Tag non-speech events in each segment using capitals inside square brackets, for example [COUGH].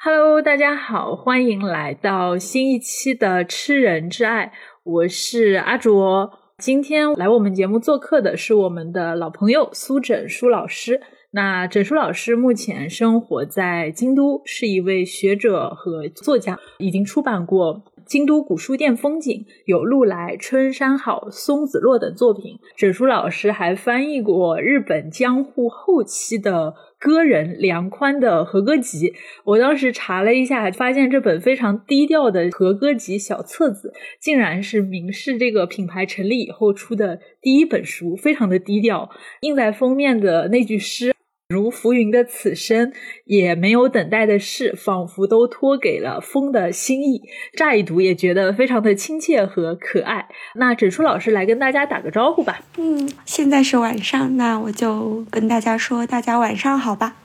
Hello，大家好，欢迎来到新一期的《吃人之爱》，我是阿卓。今天来我们节目做客的是我们的老朋友苏枕书老师。那枕书老师目前生活在京都，是一位学者和作家，已经出版过《京都古书店风景》、有《路来》、《春山好》、《松子落》等作品。枕书老师还翻译过日本江户后期的。歌人梁宽的和歌集，我当时查了一下，发现这本非常低调的和歌集小册子，竟然是明世这个品牌成立以后出的第一本书，非常的低调。印在封面的那句诗。如浮云的此生，也没有等待的事，仿佛都托给了风的心意。乍一读也觉得非常的亲切和可爱。那枕书老师来跟大家打个招呼吧。嗯，现在是晚上，那我就跟大家说，大家晚上好吧。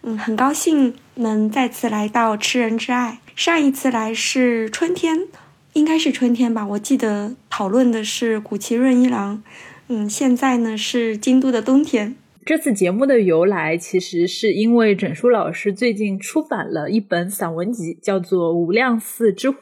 嗯，很高兴能再次来到吃人之爱。上一次来是春天，应该是春天吧？我记得讨论的是古奇润一郎。嗯，现在呢是京都的冬天。这次节目的由来，其实是因为整书老师最近出版了一本散文集，叫做《无量寺之虎》。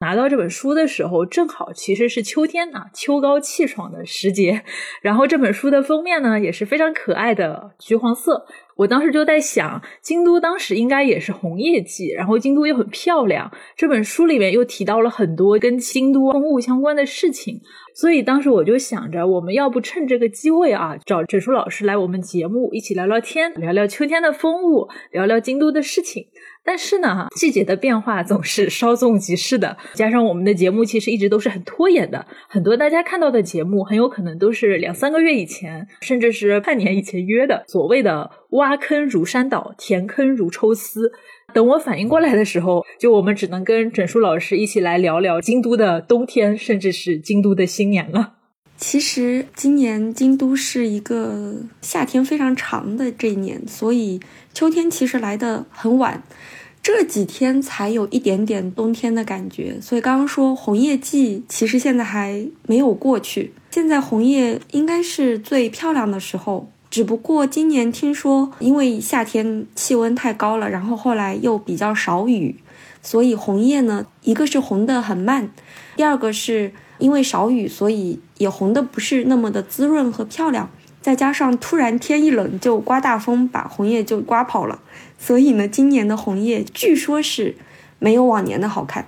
拿到这本书的时候，正好其实是秋天啊，秋高气爽的时节。然后这本书的封面呢，也是非常可爱的橘黄色。我当时就在想，京都当时应该也是红叶季，然后京都又很漂亮。这本书里面又提到了很多跟京都风物相关的事情。所以当时我就想着，我们要不趁这个机会啊，找整书老师来我们节目一起聊聊天，聊聊秋天的风物，聊聊京都的事情。但是呢，哈季节的变化总是稍纵即逝的，加上我们的节目其实一直都是很拖延的，很多大家看到的节目很有可能都是两三个月以前，甚至是半年以前约的，所谓的挖坑如山倒，填坑如抽丝。等我反应过来的时候，就我们只能跟整书老师一起来聊聊京都的冬天，甚至是京都的新年了。其实今年京都是一个夏天非常长的这一年，所以秋天其实来的很晚，这几天才有一点点冬天的感觉。所以刚刚说红叶季，其实现在还没有过去，现在红叶应该是最漂亮的时候。只不过今年听说，因为夏天气温太高了，然后后来又比较少雨，所以红叶呢，一个是红的很慢，第二个是因为少雨，所以也红的不是那么的滋润和漂亮。再加上突然天一冷就刮大风，把红叶就刮跑了，所以呢，今年的红叶据说是没有往年的好看，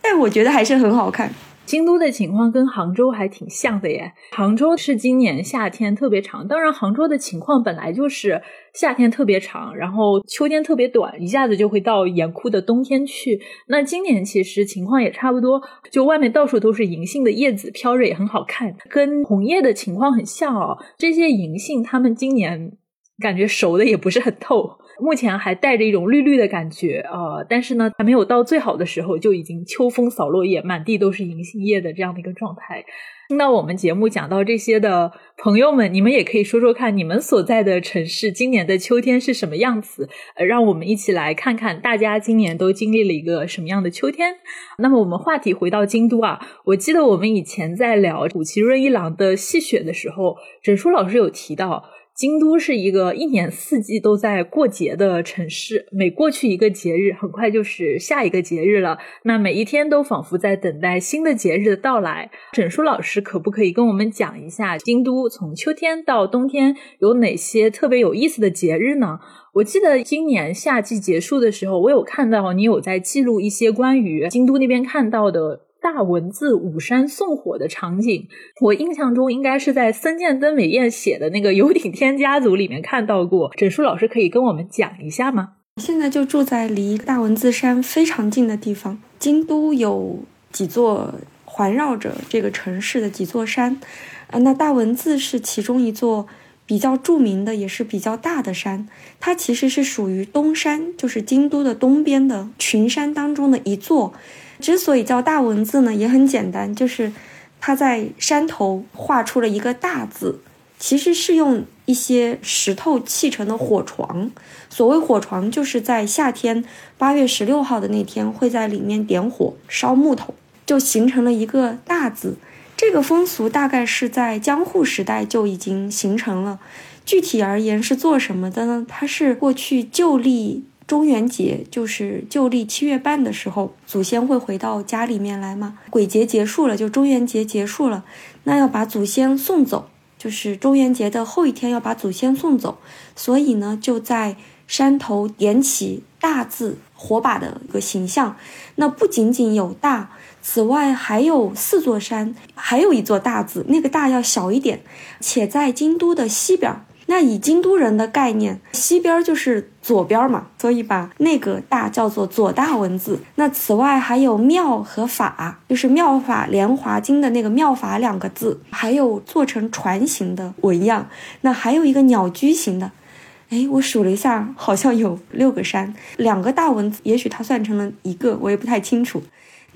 但我觉得还是很好看。京都的情况跟杭州还挺像的耶。杭州是今年夏天特别长，当然杭州的情况本来就是夏天特别长，然后秋天特别短，一下子就会到严酷的冬天去。那今年其实情况也差不多，就外面到处都是银杏的叶子飘着，也很好看，跟红叶的情况很像哦。这些银杏它们今年感觉熟的也不是很透。目前还带着一种绿绿的感觉啊，但是呢，还没有到最好的时候，就已经秋风扫落叶，满地都是银杏叶的这样的一个状态。听到我们节目讲到这些的朋友们，你们也可以说说看，你们所在的城市今年的秋天是什么样子？呃，让我们一起来看看大家今年都经历了一个什么样的秋天。那么我们话题回到京都啊，我记得我们以前在聊古崎润一郎的戏雪的时候，枕书老师有提到。京都是一个一年四季都在过节的城市，每过去一个节日，很快就是下一个节日了。那每一天都仿佛在等待新的节日的到来。枕书老师可不可以跟我们讲一下京都从秋天到冬天有哪些特别有意思的节日呢？我记得今年夏季结束的时候，我有看到你有在记录一些关于京都那边看到的。大文字五山送火的场景，我印象中应该是在森见登美彦写的那个《有顶天家族》里面看到过。枕书老师可以跟我们讲一下吗？现在就住在离大文字山非常近的地方。京都有几座环绕着这个城市的几座山，啊，那大文字是其中一座比较著名的，也是比较大的山。它其实是属于东山，就是京都的东边的群山当中的一座。之所以叫大文字呢，也很简单，就是它在山头画出了一个大字，其实是用一些石头砌成的火床。所谓火床，就是在夏天八月十六号的那天，会在里面点火烧木头，就形成了一个大字。这个风俗大概是在江户时代就已经形成了。具体而言是做什么的呢？它是过去旧历中元节就是旧历七月半的时候，祖先会回到家里面来嘛。鬼节结束了，就中元节结束了，那要把祖先送走，就是中元节的后一天要把祖先送走，所以呢，就在山头点起大字火把的一个形象。那不仅仅有大，此外还有四座山，还有一座大字，那个大要小一点，且在京都的西边。那以京都人的概念，西边就是左边嘛，所以把那个大叫做左大文字。那此外还有妙和法，就是妙法莲华经的那个妙法两个字，还有做成船形的纹样。那还有一个鸟居形的，哎，我数了一下，好像有六个山，两个大文字，也许它算成了一个，我也不太清楚。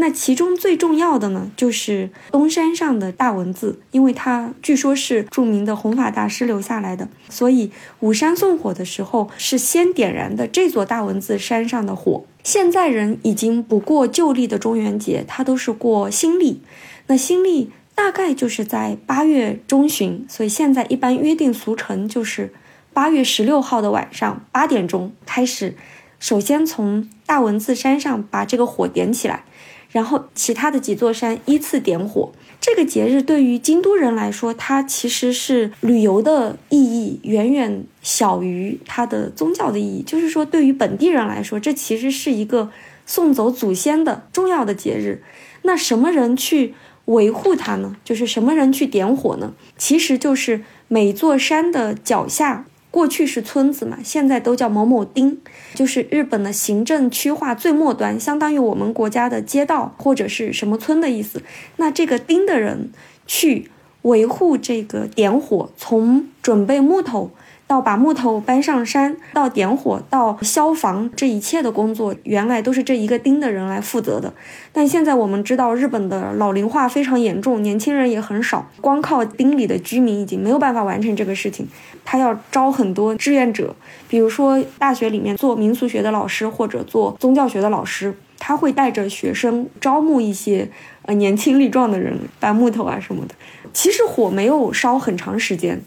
那其中最重要的呢，就是东山上的大文字，因为它据说是著名的弘法大师留下来的，所以五山送火的时候是先点燃的这座大文字山上的火。现在人已经不过旧历的中元节，它都是过新历。那新历大概就是在八月中旬，所以现在一般约定俗成就是八月十六号的晚上八点钟开始，首先从大文字山上把这个火点起来。然后，其他的几座山依次点火。这个节日对于京都人来说，它其实是旅游的意义远远小于它的宗教的意义。就是说，对于本地人来说，这其实是一个送走祖先的重要的节日。那什么人去维护它呢？就是什么人去点火呢？其实就是每座山的脚下。过去是村子嘛，现在都叫某某町，就是日本的行政区划最末端，相当于我们国家的街道或者是什么村的意思。那这个町的人去维护这个点火，从准备木头。到把木头搬上山，到点火，到消防，这一切的工作原来都是这一个町的人来负责的。但现在我们知道，日本的老龄化非常严重，年轻人也很少，光靠町里的居民已经没有办法完成这个事情。他要招很多志愿者，比如说大学里面做民俗学的老师或者做宗教学的老师，他会带着学生招募一些呃年轻力壮的人搬木头啊什么的。其实火没有烧很长时间。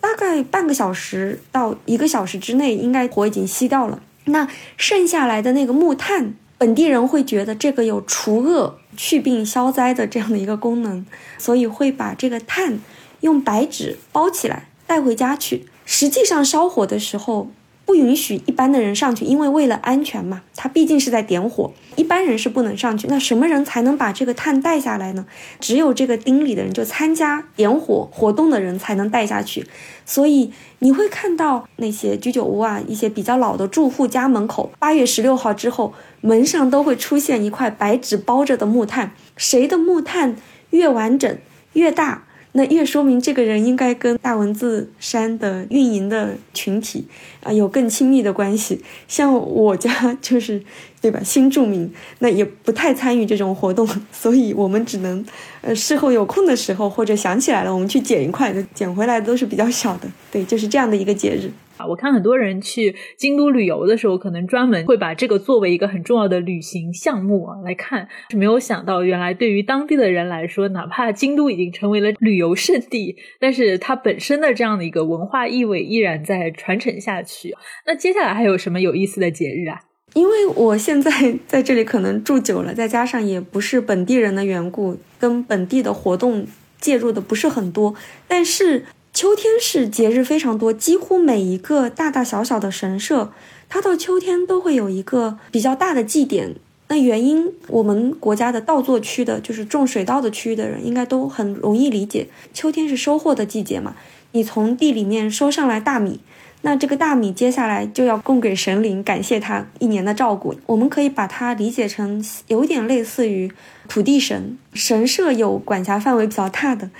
大概半个小时到一个小时之内，应该火已经熄掉了。那剩下来的那个木炭，本地人会觉得这个有除恶、去病、消灾的这样的一个功能，所以会把这个炭用白纸包起来带回家去。实际上烧火的时候。不允许一般的人上去，因为为了安全嘛，他毕竟是在点火，一般人是不能上去。那什么人才能把这个炭带下来呢？只有这个町里的人，就参加点火活动的人才能带下去。所以你会看到那些居酒屋啊，一些比较老的住户家门口，八月十六号之后，门上都会出现一块白纸包着的木炭，谁的木炭越完整越大。那越说明这个人应该跟大文字山的运营的群体啊有更亲密的关系。像我家 [LAUGHS] 就是，对吧？新住民，那也不太参与这种活动，[LAUGHS] 所以我们只能，呃，事后有空的时候或者想起来了，我们去捡一块，捡回来都是比较小的。对，就是这样的一个节日。啊，我看很多人去京都旅游的时候，可能专门会把这个作为一个很重要的旅行项目啊来看。是没有想到，原来对于当地的人来说，哪怕京都已经成为了旅游胜地，但是它本身的这样的一个文化意味依然在传承下去。那接下来还有什么有意思的节日啊？因为我现在在这里可能住久了，再加上也不是本地人的缘故，跟本地的活动介入的不是很多，但是。秋天是节日非常多，几乎每一个大大小小的神社，它到秋天都会有一个比较大的祭典。那原因，我们国家的稻作区的，就是种水稻的区域的人，应该都很容易理解。秋天是收获的季节嘛，你从地里面收上来大米，那这个大米接下来就要供给神灵，感谢他一年的照顾。我们可以把它理解成有点类似于土地神，神社有管辖范围比较大的。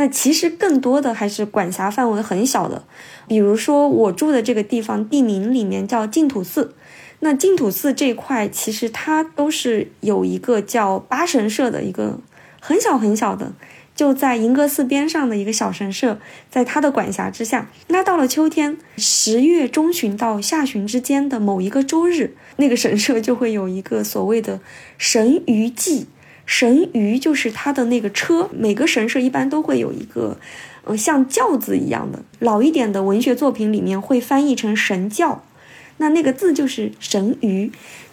那其实更多的还是管辖范围很小的，比如说我住的这个地方地名里面叫净土寺，那净土寺这块其实它都是有一个叫八神社的一个很小很小的，就在银阁寺边上的一个小神社，在它的管辖之下。那到了秋天，十月中旬到下旬之间的某一个周日，那个神社就会有一个所谓的神鱼祭。神鱼就是它的那个车，每个神社一般都会有一个，呃，像轿子一样的。老一点的文学作品里面会翻译成神轿。那那个字就是神鱼。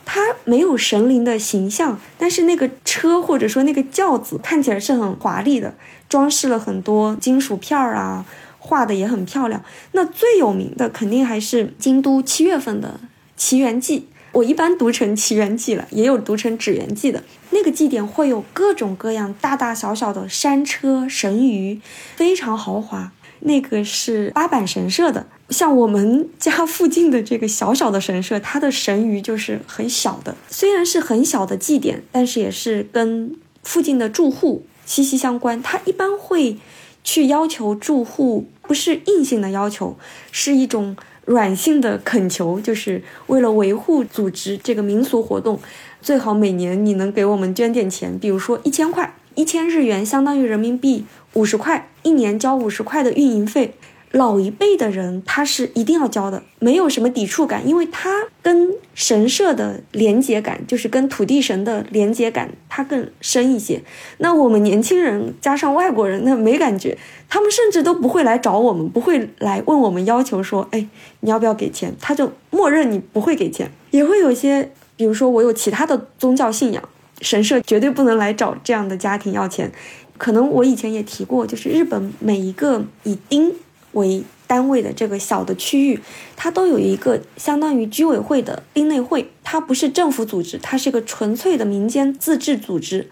它没有神灵的形象，但是那个车或者说那个轿子看起来是很华丽的，装饰了很多金属片儿啊，画的也很漂亮。那最有名的肯定还是京都七月份的奇缘记，我一般读成奇缘祭了，也有读成纸园祭的。那个祭典会有各种各样大大小小的山车、神鱼，非常豪华。那个是八坂神社的。像我们家附近的这个小小的神社，它的神鱼就是很小的。虽然是很小的祭典，但是也是跟附近的住户息息相关。它一般会去要求住户，不是硬性的要求，是一种软性的恳求，就是为了维护组织这个民俗活动，最好每年你能给我们捐点钱，比如说一千块，一千日元相当于人民币五十块，一年交五十块的运营费。老一辈的人他是一定要交的，没有什么抵触感，因为他跟神社的连接感，就是跟土地神的连接感，它更深一些。那我们年轻人加上外国人，那没感觉，他们甚至都不会来找我们，不会来问我们要求说，哎，你要不要给钱？他就默认你不会给钱。也会有一些，比如说我有其他的宗教信仰，神社绝对不能来找这样的家庭要钱。可能我以前也提过，就是日本每一个以丁。为单位的这个小的区域，它都有一个相当于居委会的町内会，它不是政府组织，它是一个纯粹的民间自治组织。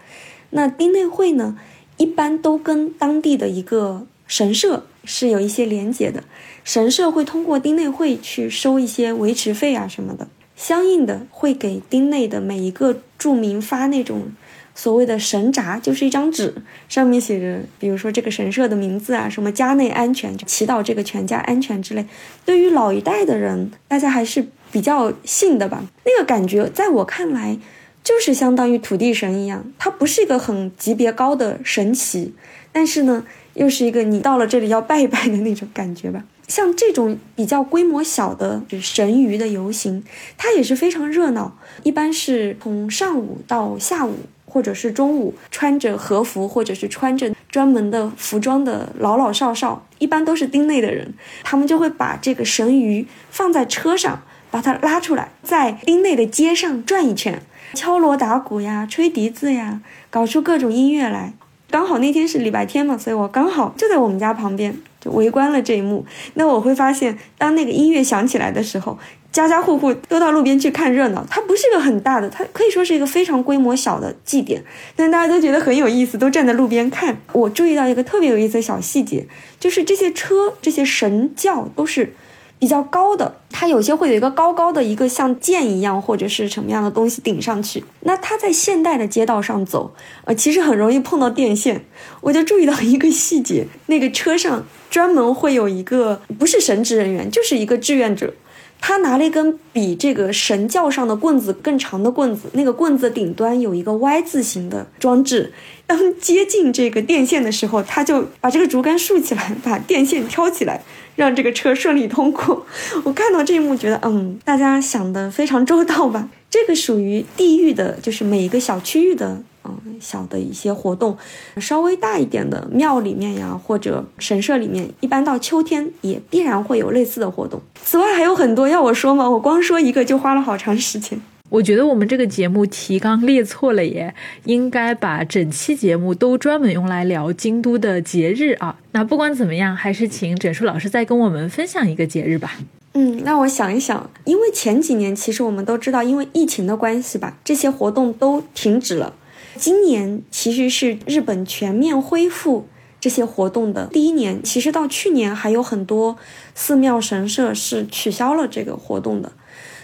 那町内会呢，一般都跟当地的一个神社是有一些连结的，神社会通过町内会去收一些维持费啊什么的，相应的会给町内的每一个住民发那种。所谓的神札就是一张纸，上面写着，比如说这个神社的名字啊，什么家内安全，祈祷这个全家安全之类。对于老一代的人，大家还是比较信的吧。那个感觉，在我看来，就是相当于土地神一样，它不是一个很级别高的神奇，但是呢，又是一个你到了这里要拜一拜的那种感觉吧。像这种比较规模小的神鱼的游行，它也是非常热闹，一般是从上午到下午。或者是中午穿着和服，或者是穿着专门的服装的老老少少，一般都是町内的人，他们就会把这个神鱼放在车上，把它拉出来，在町内的街上转一圈，敲锣打鼓呀，吹笛子呀，搞出各种音乐来。刚好那天是礼拜天嘛，所以我刚好就在我们家旁边，就围观了这一幕。那我会发现，当那个音乐响起来的时候。家家户户都到路边去看热闹，它不是一个很大的，它可以说是一个非常规模小的祭典，但大家都觉得很有意思，都站在路边看。我注意到一个特别有意思的小细节，就是这些车、这些神轿都是比较高的，它有些会有一个高高的一个像剑一样或者是什么样的东西顶上去。那它在现代的街道上走，呃，其实很容易碰到电线。我就注意到一个细节，那个车上专门会有一个不是神职人员，就是一个志愿者。他拿了一根比这个神教上的棍子更长的棍子，那个棍子顶端有一个 Y 字形的装置。[LAUGHS] 当接近这个电线的时候，他就把这个竹竿竖起来，把电线挑起来，让这个车顺利通过。我看到这一幕，觉得嗯，大家想的非常周到吧？这个属于地域的，就是每一个小区域的。嗯，小的一些活动，稍微大一点的庙里面呀，或者神社里面，一般到秋天也必然会有类似的活动。此外还有很多要我说吗？我光说一个就花了好长时间。我觉得我们这个节目提纲列错了耶，应该把整期节目都专门用来聊京都的节日啊。那不管怎么样，还是请整数老师再跟我们分享一个节日吧。嗯，那我想一想，因为前几年其实我们都知道，因为疫情的关系吧，这些活动都停止了。今年其实是日本全面恢复这些活动的第一年。其实到去年还有很多寺庙神社是取消了这个活动的。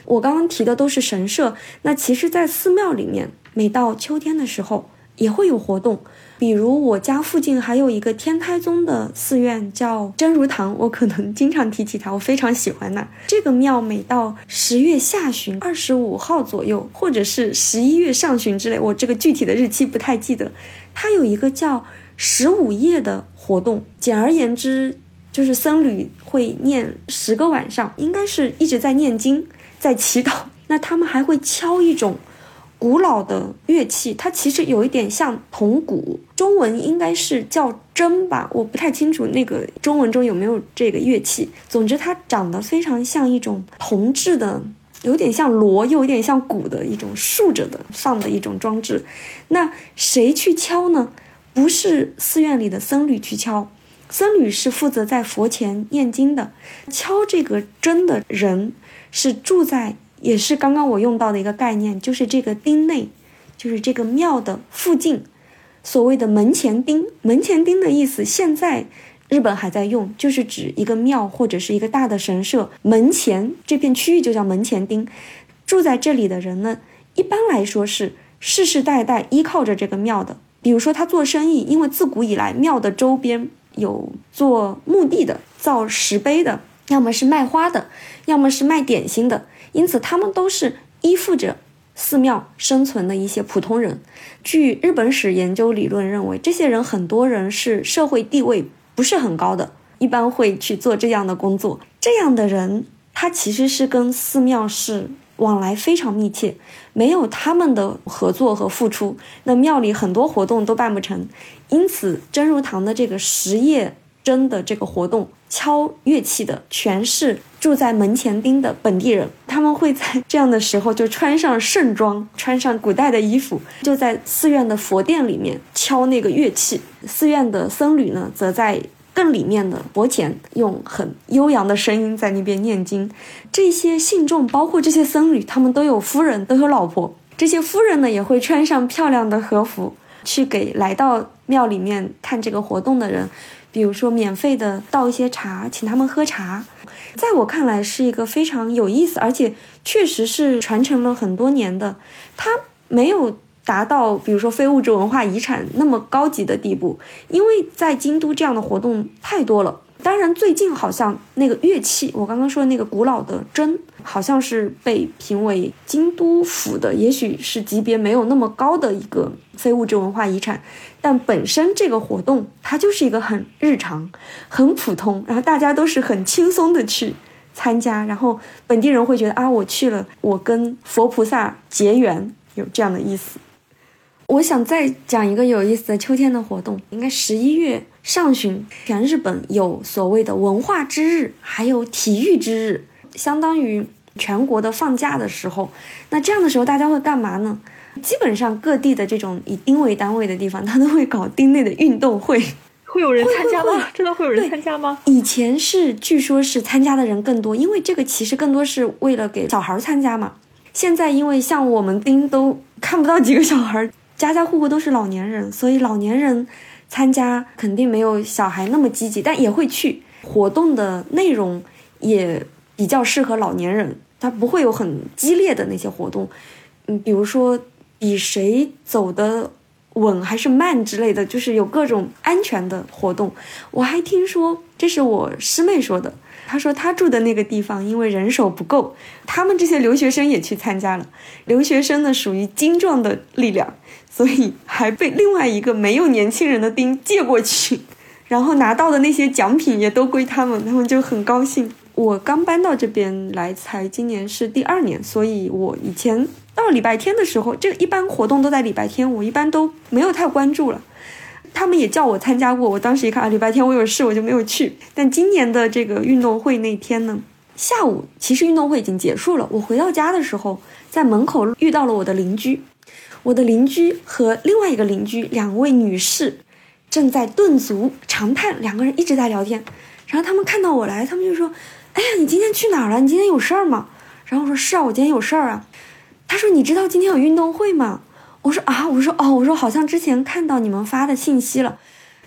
我刚刚提的都是神社，那其实，在寺庙里面，每到秋天的时候也会有活动。比如我家附近还有一个天台宗的寺院叫真如堂，我可能经常提起它，我非常喜欢那这个庙。每到十月下旬二十五号左右，或者是十一月上旬之类，我这个具体的日期不太记得。它有一个叫十五夜的活动，简而言之就是僧侣会念十个晚上，应该是一直在念经，在祈祷。那他们还会敲一种。古老的乐器，它其实有一点像铜鼓，中文应该是叫筝吧，我不太清楚那个中文中有没有这个乐器。总之，它长得非常像一种铜制的有点像锣，又有点像鼓的一种竖着的放的一种装置。那谁去敲呢？不是寺院里的僧侣去敲，僧侣是负责在佛前念经的。敲这个筝的人是住在，也是刚刚我用到的一个概念，就是这个丁内，就是这个庙的附近，所谓的门前丁。门前丁的意思，现在日本还在用，就是指一个庙或者是一个大的神社门前这片区域就叫门前丁。住在这里的人呢，一般来说是世世代代依靠着这个庙的。比如说他做生意，因为自古以来庙的周边有做墓地的、造石碑的，要么是卖花的，要么是卖点心的，因此他们都是依附着寺庙生存的一些普通人。据日本史研究理论认为，这些人很多人是社会地位不是很高的，一般会去做这样的工作。这样的人，他其实是跟寺庙是。往来非常密切，没有他们的合作和付出，那庙里很多活动都办不成。因此，真如堂的这个实业真的这个活动，敲乐器的全是住在门前町的本地人。他们会在这样的时候就穿上盛装，穿上古代的衣服，就在寺院的佛殿里面敲那个乐器。寺院的僧侣呢，则在。更里面的佛前，用很悠扬的声音在那边念经。这些信众，包括这些僧侣，他们都有夫人，都有老婆。这些夫人呢，也会穿上漂亮的和服，去给来到庙里面看这个活动的人，比如说免费的倒一些茶，请他们喝茶。在我看来，是一个非常有意思，而且确实是传承了很多年的。它没有。达到比如说非物质文化遗产那么高级的地步，因为在京都这样的活动太多了。当然，最近好像那个乐器，我刚刚说的那个古老的筝，好像是被评为京都府的，也许是级别没有那么高的一个非物质文化遗产。但本身这个活动，它就是一个很日常、很普通，然后大家都是很轻松的去参加，然后本地人会觉得啊，我去了，我跟佛菩萨结缘，有这样的意思。我想再讲一个有意思的秋天的活动，应该十一月上旬，全日本有所谓的文化之日，还有体育之日，相当于全国的放假的时候。那这样的时候，大家会干嘛呢？基本上各地的这种以丁为单位的地方，它都会搞丁内的运动会。[LAUGHS] 会有人参加吗？真的会有人参加吗？以前是，据说是参加的人更多，因为这个其实更多是为了给小孩参加嘛。现在因为像我们丁都看不到几个小孩。家家户户都是老年人，所以老年人参加肯定没有小孩那么积极，但也会去。活动的内容也比较适合老年人，他不会有很激烈的那些活动，嗯，比如说比谁走的稳还是慢之类的，就是有各种安全的活动。我还听说，这是我师妹说的。他说他住的那个地方因为人手不够，他们这些留学生也去参加了。留学生呢属于精壮的力量，所以还被另外一个没有年轻人的丁借过去，[LAUGHS] 然后拿到的那些奖品也都归他们，他们就很高兴。我刚搬到这边来，才今年是第二年，所以我以前到礼拜天的时候，这个一般活动都在礼拜天，我一般都没有太关注了。他们也叫我参加过，我当时一看啊，礼拜天我有事，我就没有去。但今年的这个运动会那天呢，下午其实运动会已经结束了。我回到家的时候，在门口遇到了我的邻居，我的邻居和另外一个邻居两位女士正在顿足长叹，两个人一直在聊天。然后他们看到我来，他们就说：“哎呀，你今天去哪儿了？你今天有事儿吗？”然后我说：“是啊，我今天有事儿啊。”他说：“你知道今天有运动会吗？”我说啊，我说哦，我说好像之前看到你们发的信息了。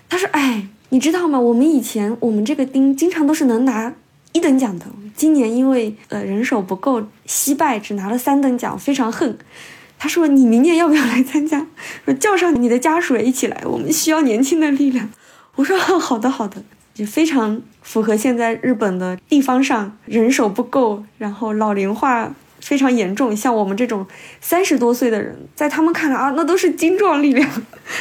他说，哎，你知道吗？我们以前我们这个丁经常都是能拿一等奖的，今年因为呃人手不够，惜败只拿了三等奖，非常恨。他说，你明年要不要来参加？说叫上你的家属一起来，我们需要年轻的力量。我说好的好的，就非常符合现在日本的地方上人手不够，然后老龄化。非常严重，像我们这种三十多岁的人，在他们看来啊，那都是精壮力量，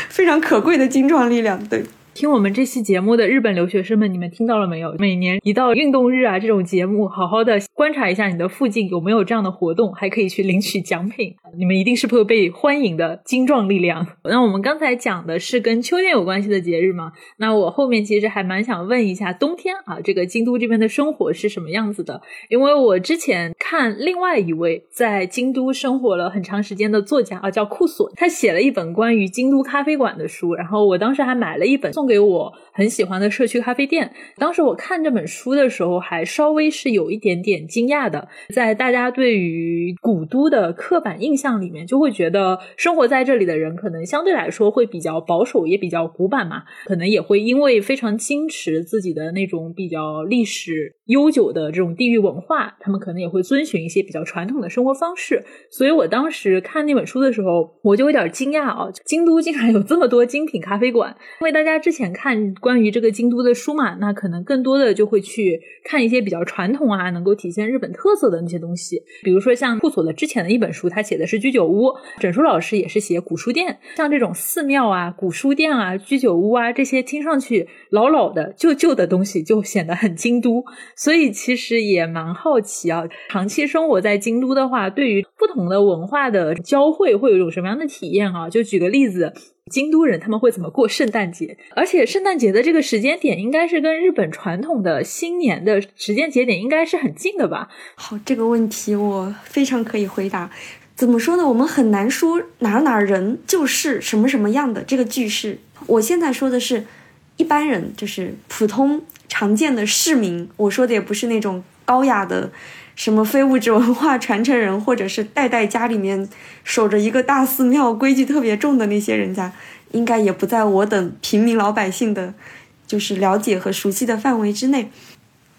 非常可贵的精壮力量。对，听我们这期节目的日本留学生们，你们听到了没有？每年一到运动日啊，这种节目，好好的观察一下你的附近有没有这样的活动，还可以去领取奖品。你们一定是会被欢迎的精壮力量。那我们刚才讲的是跟秋天有关系的节日嘛？那我后面其实还蛮想问一下，冬天啊，这个京都这边的生活是什么样子的？因为我之前看另外一位在京都生活了很长时间的作家啊，叫库索，他写了一本关于京都咖啡馆的书，然后我当时还买了一本送送给我很喜欢的社区咖啡店。当时我看这本书的时候，还稍微是有一点点惊讶的，在大家对于古都的刻板印象里面，就会觉得生活在这里的人可能相对来说会比较保守，也比较古板嘛，可能也会因为非常矜持自己的那种比较历史悠久的这种地域文化，他们可能也会遵循一些比较传统的生活方式。所以我当时看那本书的时候，我就有点惊讶啊，京都竟然有这么多精品咖啡馆。因为大家之前看关于这个京都的书嘛，那可能更多的就会去看一些比较传统啊，能够体现日本特色的那些东西，比如说像库索的之前的一本书，他写的是居酒屋，整书老师也是写古书店，像这种寺庙啊、古书店啊、居酒屋啊这些听上去老老的、旧旧的东西，就显得很京都。所以其实也蛮好奇啊，长期生活在京都的话，对于不同的文化的交汇会有一种什么样的体验啊？就举个例子。京都人他们会怎么过圣诞节？而且圣诞节的这个时间点应该是跟日本传统的新年的时间节点应该是很近的吧？好，这个问题我非常可以回答。怎么说呢？我们很难说哪哪人就是什么什么样的这个句式。我现在说的是一般人，就是普通常见的市民。我说的也不是那种高雅的。什么非物质文化传承人，或者是代代家里面守着一个大寺庙、规矩特别重的那些人家，应该也不在我等平民老百姓的，就是了解和熟悉的范围之内。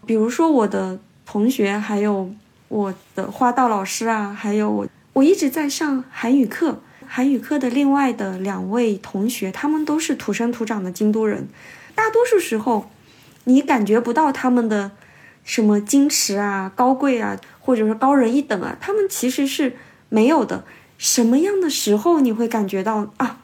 比如说我的同学，还有我的花道老师啊，还有我，我一直在上韩语课，韩语课的另外的两位同学，他们都是土生土长的京都人，大多数时候，你感觉不到他们的。什么矜持啊、高贵啊，或者说高人一等啊，他们其实是没有的。什么样的时候你会感觉到啊？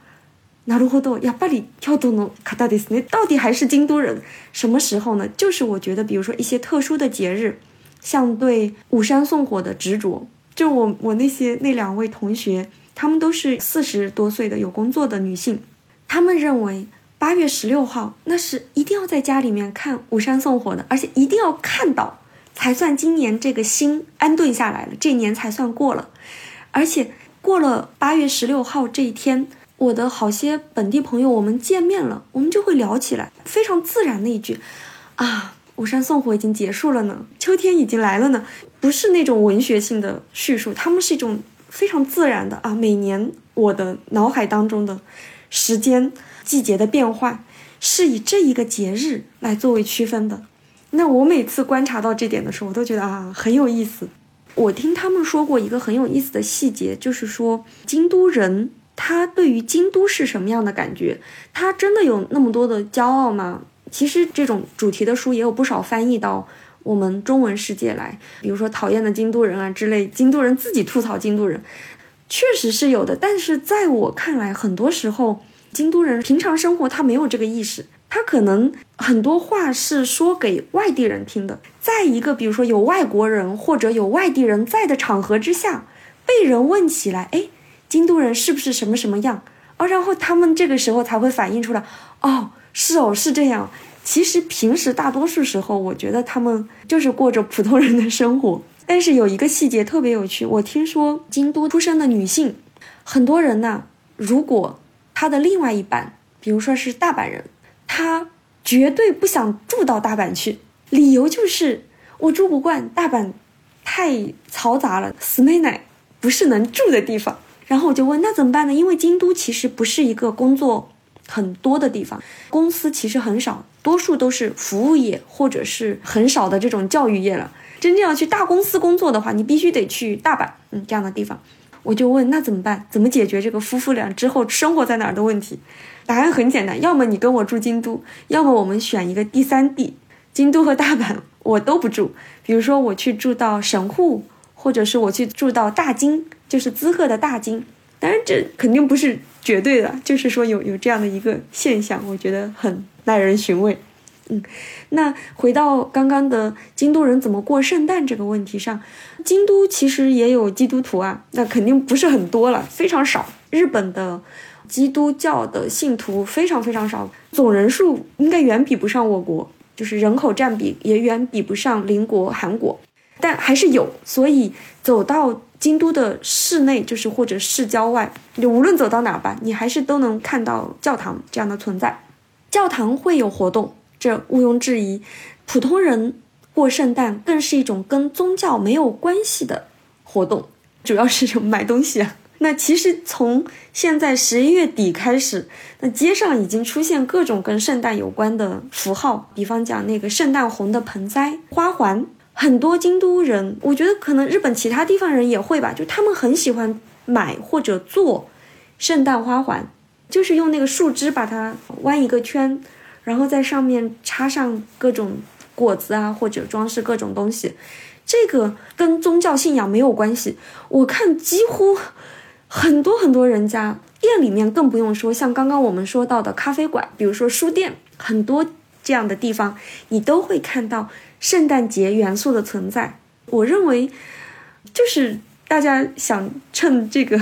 なるほど、やっぱり京都の方ですね。到底还是京都人？什么时候呢？就是我觉得，比如说一些特殊的节日，像对五山送火的执着。就我我那些那两位同学，他们都是四十多岁的有工作的女性，他们认为。 八月十六号，那是一定要在家里面看五山送火的，而且一定要看到，才算今年这个心安顿下来了，这年才算过了。而且过了八月十六号这一天，我的好些本地朋友，我们见面了，我们就会聊起来，非常自然的一句，啊，五山送火已经结束了呢，秋天已经来了呢，不是那种文学性的叙述，他们是一种非常自然的啊，每年我的脑海当中的时间。季节的变换是以这一个节日来作为区分的。那我每次观察到这点的时候，我都觉得啊很有意思。我听他们说过一个很有意思的细节，就是说京都人他对于京都是什么样的感觉？他真的有那么多的骄傲吗？其实这种主题的书也有不少翻译到我们中文世界来，比如说讨厌的京都人啊之类，京都人自己吐槽京都人，确实是有的。但是在我看来，很多时候。京都人平常生活，他没有这个意识，他可能很多话是说给外地人听的。在一个比如说有外国人或者有外地人在的场合之下，被人问起来，哎，京都人是不是什么什么样？哦，然后他们这个时候才会反映出来，哦，是哦，是这样。其实平时大多数时候，我觉得他们就是过着普通人的生活。[LAUGHS] 但是有一个细节特别有趣，我听说京都出生的女性，很多人呢，如果他的另外一半，比如说是大阪人，他绝对不想住到大阪去，理由就是我住不惯大阪，太嘈杂了，死妹奶不是能住的地方。然后我就问那怎么办呢？因为京都其实不是一个工作很多的地方，公司其实很少，多数都是服务业或者是很少的这种教育业了。真正要去大公司工作的话，你必须得去大阪，嗯，这样的地方。我就问那怎么办？怎么解决这个夫妇俩之后生活在哪儿的问题？答案很简单，要么你跟我住京都，要么我们选一个第三地，京都和大阪我都不住。比如说我去住到神户，或者是我去住到大京，就是滋贺的大京。当然这肯定不是绝对的，就是说有有这样的一个现象，我觉得很耐人寻味。嗯，那回到刚刚的京都人怎么过圣诞这个问题上，京都其实也有基督徒啊，那肯定不是很多了，非常少。日本的基督教的信徒非常非常少，总人数应该远比不上我国，就是人口占比也远比不上邻国韩国，但还是有。所以走到京都的市内，就是或者市郊外，你无论走到哪吧，你还是都能看到教堂这样的存在。教堂会有活动，这毋庸置疑。普通人过圣诞更是一种跟宗教没有关系的活动，主要是买东西啊。那其实从现在十一月底开始，那街上已经出现各种跟圣诞有关的符号，比方讲那个圣诞红的盆栽、花环，很多京都人，我觉得可能日本其他地方人也会吧，就他们很喜欢买或者做圣诞花环。就是用那个树枝把它弯一个圈，然后在上面插上各种果子啊，或者装饰各种东西。这个跟宗教信仰没有关系。我看几乎很多很多人家店里面更不用说，像刚刚我们说到的咖啡馆，比如说书店，很多这样的地方，你都会看到圣诞节元素的存在。我认为，就是大家想趁这个。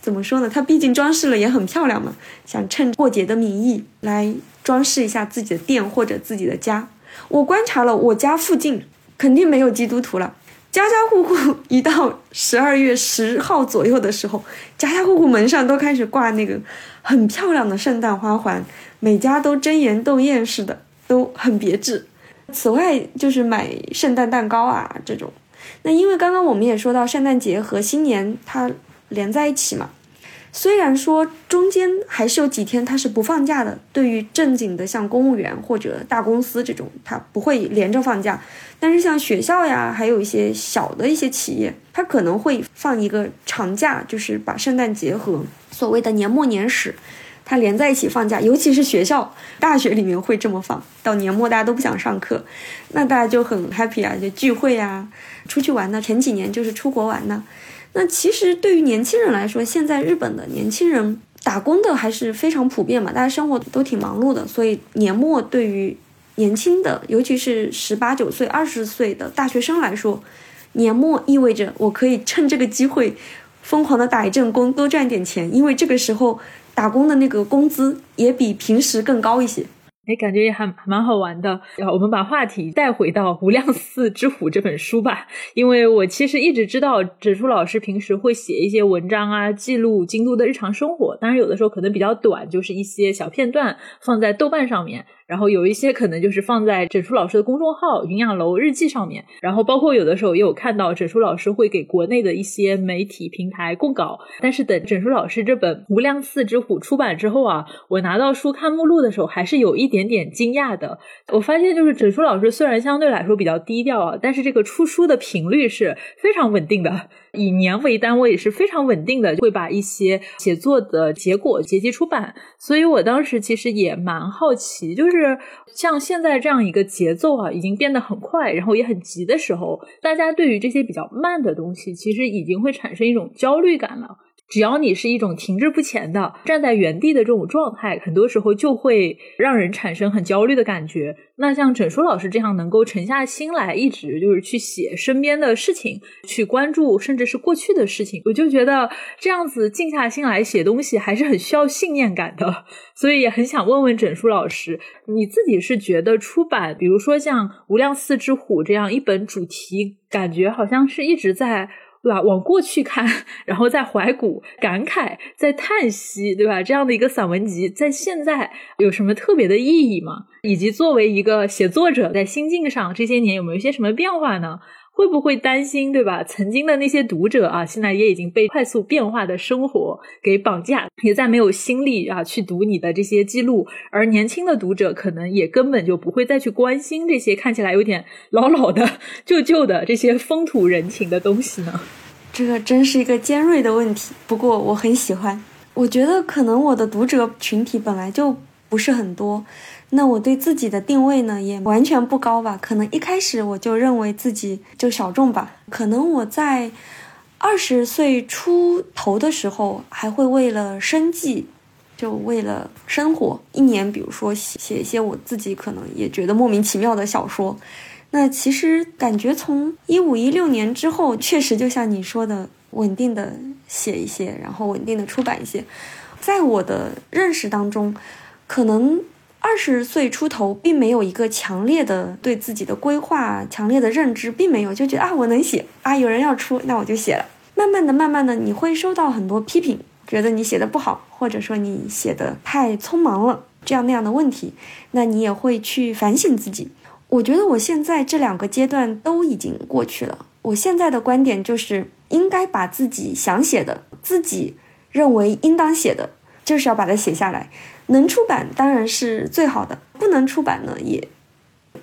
怎么说呢？它毕竟装饰了也很漂亮嘛，想趁过节的名义来装饰一下自己的店或者自己的家。我观察了，我家附近肯定没有基督徒了，家家户户一到十二月十号左右的时候，家家户户门上都开始挂那个很漂亮的圣诞花环，每家都争妍斗艳似的，都很别致。此外，就是买圣诞蛋糕啊这种。那因为刚刚我们也说到圣诞节和新年，它。连在一起嘛，虽然说中间还是有几天他是不放假的，对于正经的像公务员或者大公司这种，他不会连着放假。但是像学校呀，还有一些小的一些企业，他可能会放一个长假，就是把圣诞节和所谓的年末年始，它连在一起放假。尤其是学校、大学里面会这么放，到年末大家都不想上课，那大家就很 happy 啊，就聚会呀，出去玩呢。前几年就是出国玩呢。那其实对于年轻人来说，现在日本的年轻人打工的还是非常普遍嘛，大家生活都挺忙碌的，所以年末对于年轻的，尤其是十八九岁、二十岁的大学生来说，年末意味着我可以趁这个机会疯狂的打一阵工，多赚点钱，因为这个时候打工的那个工资也比平时更高一些。哎，感觉也还蛮好玩的。我们把话题带回到《无量寺之虎》这本书吧，因为我其实一直知道枕书老师平时会写一些文章啊，记录京都的日常生活。当然，有的时候可能比较短，就是一些小片段放在豆瓣上面。然后有一些可能就是放在枕书老师的公众号“云养楼日记”上面，然后包括有的时候也有看到枕书老师会给国内的一些媒体平台供稿。但是等枕书老师这本《无量寺之虎》出版之后啊，我拿到书看目录的时候，还是有一点点惊讶的。我发现就是枕书老师虽然相对来说比较低调啊，但是这个出书的频率是非常稳定的。以年为单位是非常稳定的，会把一些写作的结果结集出版。所以我当时其实也蛮好奇，就是像现在这样一个节奏啊，已经变得很快，然后也很急的时候，大家对于这些比较慢的东西，其实已经会产生一种焦虑感了。只要你是一种停滞不前的、站在原地的这种状态，很多时候就会让人产生很焦虑的感觉。那像整书老师这样能够沉下心来，一直就是去写身边的事情，去关注甚至是过去的事情，我就觉得这样子静下心来写东西还是很需要信念感的。[LAUGHS] 所以也很想问问整书老师，你自己是觉得出版，比如说像《无量寺之虎》这样一本主题，感觉好像是一直在。对吧？往过去看，然后在怀古感慨，在叹息，对吧？这样的一个散文集，在现在有什么特别的意义吗？以及作为一个写作者，在心境上这些年有没有一些什么变化呢？会不会担心，对吧？曾经的那些读者啊，现在也已经被快速变化的生活给绑架，也再没有心力啊去读你的这些记录。而年轻的读者可能也根本就不会再去关心这些看起来有点老老的、[LAUGHS] 旧旧的这些风土人情的东西呢？这个真是一个尖锐的问题。不过我很喜欢，我觉得可能我的读者群体本来就不是很多。那我对自己的定位呢，也完全不高吧？可能一开始我就认为自己就小众吧。可能我在二十岁出头的时候，还会为了生计，就为了生活，一年比如说写写一些我自己可能也觉得莫名其妙的小说。那其实感觉从一五一六年之后，确实就像你说的，稳定的写一些，然后稳定的出版一些。在我的认识当中，可能二十岁出头并没有一个强烈的对自己的规划、强烈的认知，并没有就觉得啊我能写啊有人要出那我就写了。慢慢的、慢慢的，你会收到很多批评，觉得你写的不好，或者说你写的太匆忙了，这样那样的问题，那你也会去反省自己。我觉得我现在这两个阶段都已经过去了。我现在的观点就是，应该把自己想写的、自己认为应当写的，就是要把它写下来。能出版当然是最好的，不能出版呢，也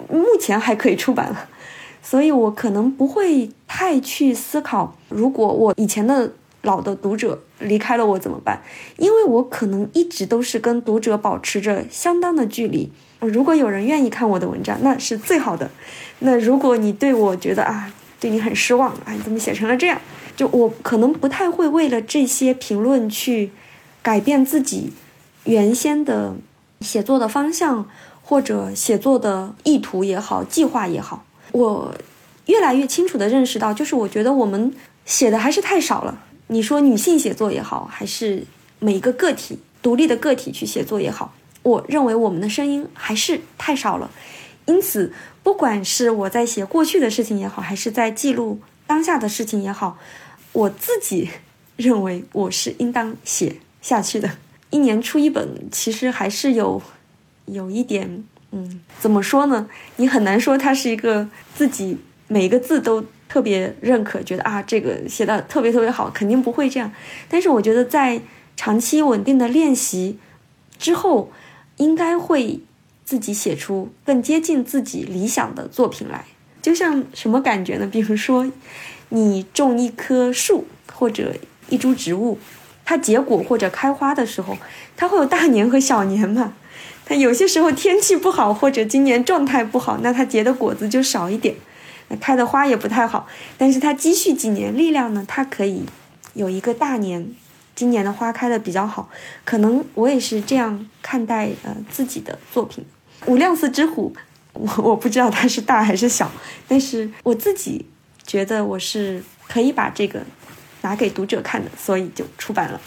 目前还可以出版了。所以我可能不会太去思考，如果我以前的老的读者离开了我怎么办？因为我可能一直都是跟读者保持着相当的距离。如果有人愿意看我的文章，那是最好的。那如果你对我觉得啊，对你很失望，啊，你怎么写成了这样？就我可能不太会为了这些评论去改变自己原先的写作的方向，或者写作的意图也好，计划也好。我越来越清楚地认识到，就是我觉得我们写的还是太少了。你说女性写作也好，还是每一个个体独立的个体去写作也好。我认为我们的声音还是太少了，因此，不管是我在写过去的事情也好，还是在记录当下的事情也好，我自己认为我是应当写下去的。一年出一本，其实还是有有一点，嗯，怎么说呢？你很难说它是一个自己每一个字都特别认可，觉得啊这个写的特别特别好，肯定不会这样。但是我觉得在长期稳定的练习之后。应该会自己写出更接近自己理想的作品来，就像什么感觉呢？比如说，你种一棵树或者一株植物，它结果或者开花的时候，它会有大年和小年嘛。它有些时候天气不好或者今年状态不好，那它结的果子就少一点，开的花也不太好。但是它积蓄几年力量呢，它可以有一个大年。今年的花开的比较好，可能我也是这样看待呃自己的作品。无量寺之虎，我我不知道它是大还是小，但是我自己觉得我是可以把这个拿给读者看的，所以就出版了。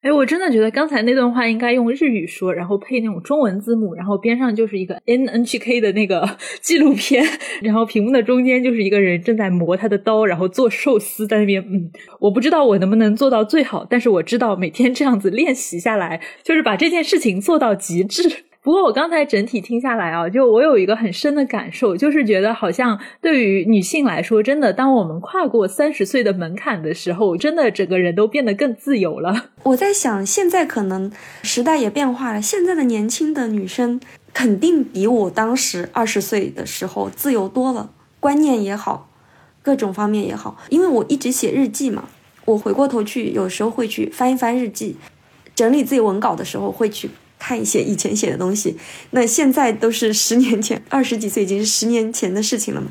哎，我真的觉得刚才那段话应该用日语说，然后配那种中文字幕，然后边上就是一个 NHK 的那个纪录片，然后屏幕的中间就是一个人正在磨他的刀，然后做寿司在那边。嗯，我不知道我能不能做到最好，但是我知道每天这样子练习下来，就是把这件事情做到极致。不过我刚才整体听下来啊，就我有一个很深的感受，就是觉得好像对于女性来说，真的，当我们跨过三十岁的门槛的时候，真的整个人都变得更自由了。[LAUGHS] 我在想，现在可能时代也变化了，现在的年轻的女生肯定比我当时二十岁的时候自由多了，观念也好，各种方面也好。因为我一直写日记嘛，我回过头去，有时候会去翻一翻日记，整理自己文稿的时候会去。看一些以前写的东西，那现在都是十年前，二十几岁已经是十年前的事情了嘛？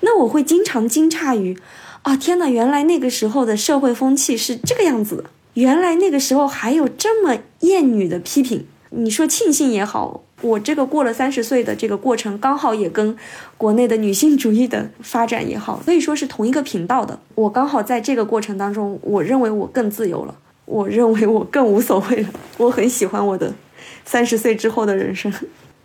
那我会经常惊诧于，啊天呐，原来那个时候的社会风气是这个样子的，原来那个时候还有这么厌女的批评。你说庆幸也好，我这个过了三十岁的这个过程，刚好也跟国内的女性主义的发展也好，可以说是同一个频道的。我刚好在这个过程当中，我认为我更自由了，我认为我更无所谓了，我很喜欢我的。三十岁之后的人生。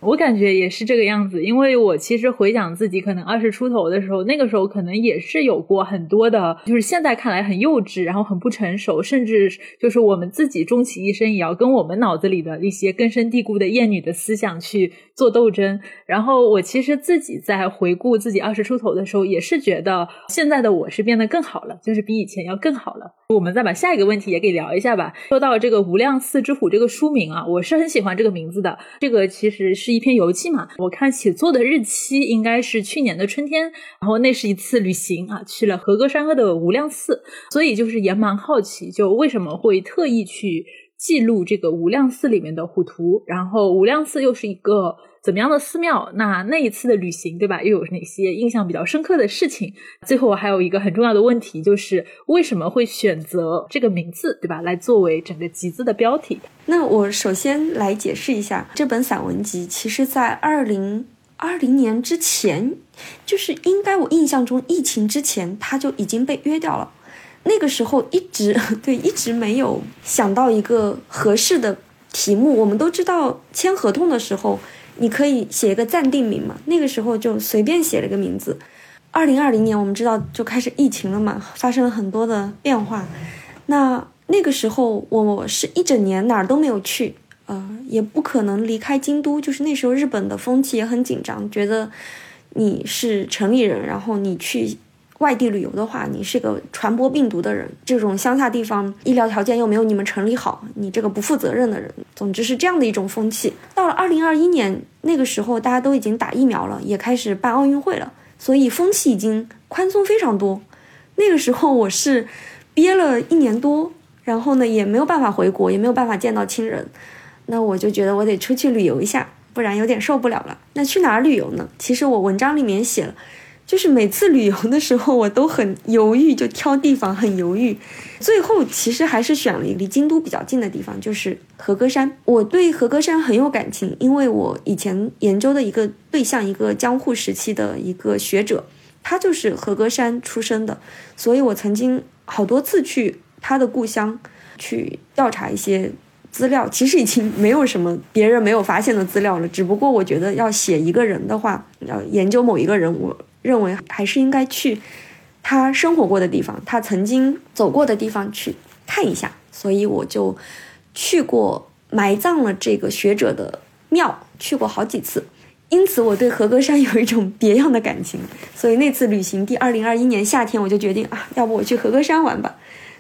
我感觉也是这个样子，因为我其实回想自己可能二十出头的时候，那个时候可能也是有过很多的，就是现在看来很幼稚，然后很不成熟，甚至就是我们自己终其一生也要跟我们脑子里的一些根深蒂固的厌女的思想去做斗争。然后我其实自己在回顾自己二十出头的时候，也是觉得现在的我是变得更好了，就是比以前要更好了。我们再把下一个问题也给聊一下吧。说到这个《无量寺之虎》这个书名啊，我是很喜欢这个名字的。这个其实是。一篇游记嘛，我看写作的日期应该是去年的春天，然后那是一次旅行啊，去了和歌山的无量寺，所以就是也蛮好奇，就为什么会特意去记录这个无量寺里面的虎图，然后无量寺又是一个怎么样的寺庙？那那一次的旅行，对吧？又有哪些印象比较深刻的事情？最后还有一个很重要的问题，就是为什么会选择这个名字，对吧？来作为整个集子的标题。那我首先来解释一下，这本散文集其实在二零二零年之前，就是应该我印象中疫情之前，它就已经被约掉了。那个时候一直 [LAUGHS] 对一直没有想到一个合适的题目。我们都知道签合同的时候。你可以写一个暂定名嘛？那个时候就随便写了个名字。二零二零年我们知道就开始疫情了嘛，发生了很多的变化。那那个时候我是一整年哪儿都没有去，呃，也不可能离开京都。就是那时候日本的风气也很紧张，觉得你是城里人，然后你去。外地旅游的话，你是个传播病毒的人。这种乡下地方医疗条件又没有你们城里好，你这个不负责任的人。总之是这样的一种风气。到了二零二一年那个时候，大家都已经打疫苗了，也开始办奥运会了，所以风气已经宽松非常多。那个时候我是憋了一年多，然后呢也没有办法回国，也没有办法见到亲人，那我就觉得我得出去旅游一下，不然有点受不了了。那去哪儿旅游呢？其实我文章里面写了。就是每次旅游的时候，我都很犹豫，就挑地方很犹豫。最后其实还是选了离京都比较近的地方，就是和歌山。我对和歌山很有感情，因为我以前研究的一个对象，一个江户时期的一个学者，他就是和歌山出生的，所以我曾经好多次去他的故乡去调查一些资料。其实已经没有什么别人没有发现的资料了，只不过我觉得要写一个人的话，要研究某一个人，我。认为还是应该去他生活过的地方，他曾经走过的地方去看一下，所以我就去过埋葬了这个学者的庙，去过好几次，因此我对和歌山有一种别样的感情。所以那次旅行，第二零二一年夏天，我就决定啊，要不我去和歌山玩吧。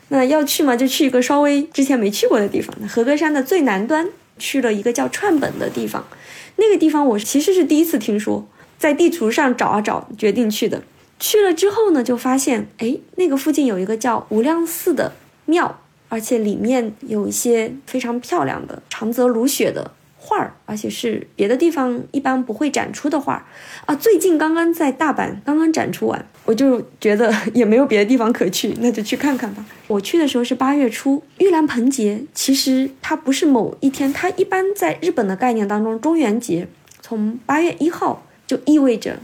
那要去嘛，就去一个稍微之前没去过的地方。和歌山的最南端去了一个叫串本的地方，那个地方我其实是第一次听说。在地图上找啊找，决定去的。去了之后呢，就发现，哎，那个附近有一个叫无量寺的庙，而且里面有一些非常漂亮的长泽如雪的画儿，而且是别的地方一般不会展出的画儿啊。最近刚刚在大阪刚刚展出完，我就觉得也没有别的地方可去，那就去看看吧。我去的时候是八月初，玉兰盆节其实它不是某一天，它一般在日本的概念当中，中元节从八月一号。就意味着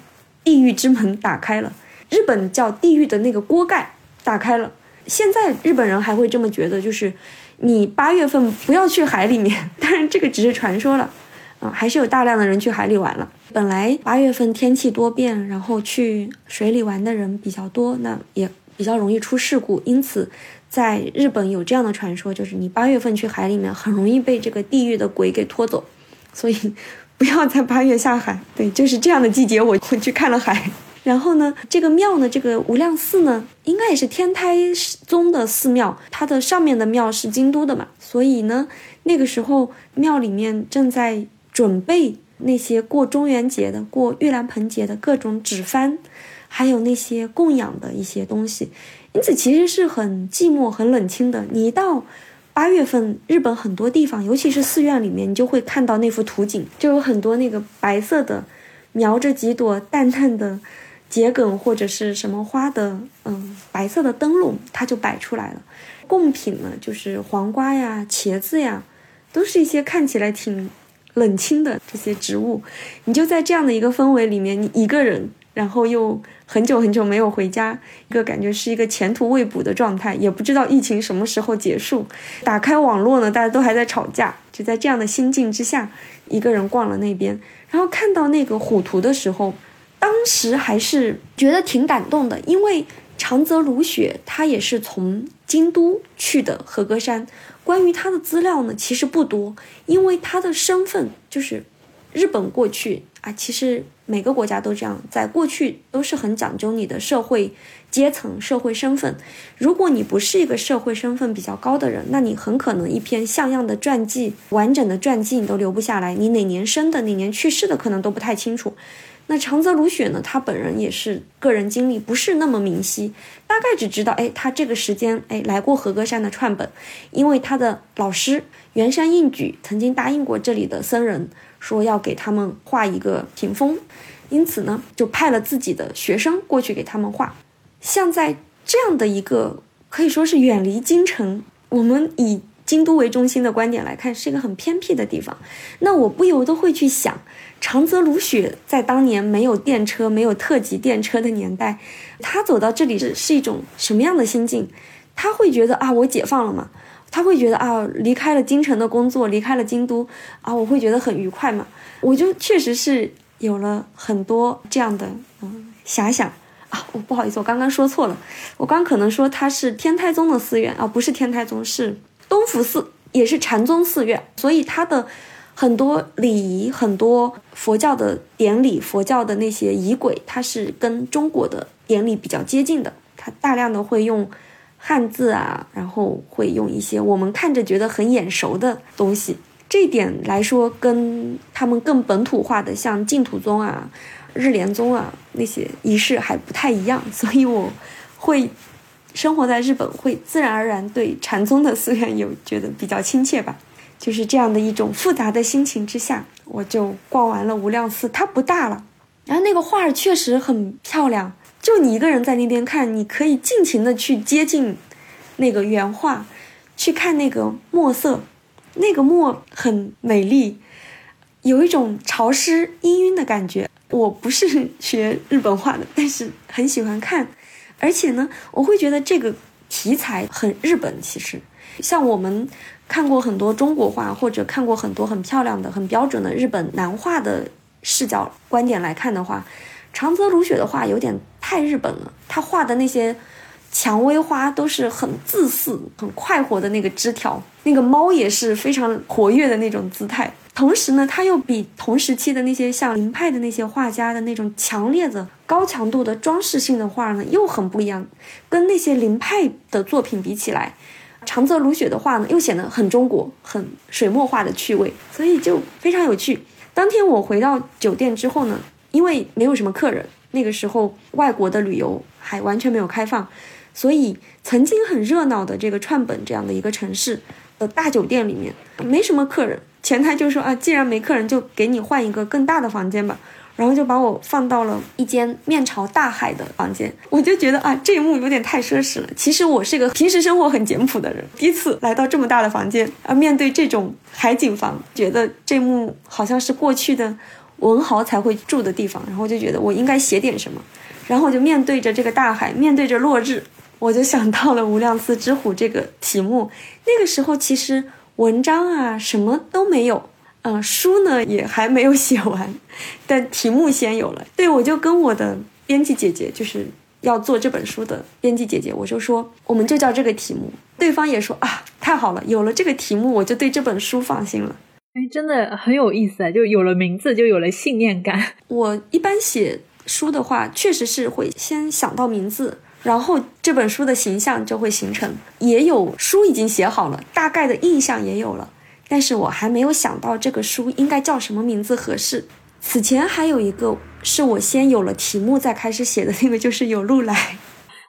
地狱之门打开了，日本叫地狱的那个锅盖打开了。现在日本人还会这么觉得，就是你八月份不要去海里面。当然，这个只是传说了，[LAUGHS] 啊，还是有大量的人去海里玩了。本来八月份天气多变，然后去水里玩的人比较多，那也比较容易出事故。因此，在日本有这样的传说，就是你八月份去海里面，很容易被这个地狱的鬼给拖走。所以。不要在八月下海，[LAUGHS] 对，就是这样的季节，我我去看了海。[LAUGHS] 然后呢，这个庙呢，这个无量寺呢，应该也是天台宗的寺庙，它的上面的庙是京都的嘛，所以呢，那个时候庙里面正在准备那些过中元节的、过玉兰盆节的各种纸幡，还有那些供养的一些东西，因此其实是很寂寞、很冷清的。你一到。八月份，日本很多地方，尤其是寺院里面，你就会看到那幅图景，就有很多那个白色的，描着几朵淡淡的桔梗或者是什么花的，嗯，白色的灯笼，它就摆出来了。贡品呢，就是黄瓜呀、茄子呀，都是一些看起来挺冷清的这些植物。你就在这样的一个氛围里面，你一个人。然后又很久很久没有回家，一个感觉是一个前途未卜的状态，也不知道疫情什么时候结束。打开网络呢，大家都还在吵架，就在这样的心境之下，一个人逛了那边，然后看到那个虎图的时候，当时还是觉得挺感动的，因为长泽如雪他也是从京都去的和歌山，关于他的资料呢其实不多，因为他的身份就是日本过去啊，其实。每个国家都这样，在过去都是很讲究你的社会阶层、社会身份。如果你不是一个社会身份比较高的人，那你很可能一篇像样的传记、完整的传记你都留不下来。你哪年生的、哪年去世的，可能都不太清楚。那长泽如雪呢，他本人也是个人经历不是那么明晰，大概只知道，哎，他这个时间，哎，来过和歌山的串本，因为他的老师原山应举曾经答应过这里的僧人，说要给他们画一个屏风，因此呢，就派了自己的学生过去给他们画。像在这样的一个可以说是远离京城，我们以京都为中心的观点来看，是一个很偏僻的地方，那我不由得会去想。长泽如雪在当年没有电车、没有特急电车的年代，他走到这里是是一种什么样的心境？他会觉得啊，我解放了嘛？他会觉得啊，离开了京城的工作，离开了京都啊，我会觉得很愉快嘛？我就确实是有了很多这样的嗯遐想啊。我不好意思，我刚刚说错了，我刚可能说他是天台宗的寺院啊，不是天台宗，是东福寺，也是禅宗寺院，所以他的。很多礼仪，很多佛教的典礼，佛教的那些仪轨，它是跟中国的典礼比较接近的。它大量的会用汉字啊，然后会用一些我们看着觉得很眼熟的东西。这点来说，跟他们更本土化的，像净土宗啊、日莲宗啊那些仪式还不太一样。所以我会生活在日本，会自然而然对禅宗的寺院有觉得比较亲切吧。就是这样的一种复杂的心情之下，我就逛完了无量寺。它不大了，然后那个画确实很漂亮。就你一个人在那边看，你可以尽情的去接近那个原画，去看那个墨色，那个墨很美丽，有一种潮湿氤氲的感觉。我不是学日本画的，但是很喜欢看，而且呢，我会觉得这个题材很日本。其实，像我们。看过很多中国画，或者看过很多很漂亮的、很标准的日本南画的视角观点来看的话，长泽如雪的画有点太日本了。他画的那些蔷薇花都是很自私、很快活的那个枝条，那个猫也是非常活跃的那种姿态。同时呢，他又比同时期的那些像林派的那些画家的那种强烈的、高强度的装饰性的画呢，又很不一样。跟那些林派的作品比起来。长泽如雪的画呢，又显得很中国、很水墨画的趣味，所以就非常有趣。当天我回到酒店之后呢，因为没有什么客人，那个时候外国的旅游还完全没有开放，所以曾经很热闹的这个串本这样的一个城市的大酒店里面没什么客人，前台就说啊，既然没客人，就给你换一个更大的房间吧。然后就把我放到了一间面朝大海的房间，我就觉得啊，这一幕有点太奢侈了。其实我是个平时生活很简朴的人，第一次来到这么大的房间，啊，面对这种海景房，觉得这幕好像是过去的文豪才会住的地方。然后就觉得我应该写点什么，然后我就面对着这个大海，面对着落日，我就想到了《无量寺之虎》这个题目。那个时候其实文章啊什么都没有。嗯，书呢也还没有写完，[LAUGHS] 但题目先有了。对，我就跟我的编辑姐姐，就是要做这本书的编辑姐姐，我就说，我们就叫这个题目。对方也说啊，太好了，有了这个题目，我就对这本书放心了。哎，真的很有意思啊，就有了名字，就有了信念感。[LAUGHS] 我一般写书的话，确实是会先想到名字，然后这本书的形象就会形成，也有书已经写好了，大概的印象也有了。但是我还没有想到这个书应该叫什么名字合适。此前还有一个是我先有了题目再开始写的那个，就是有路来。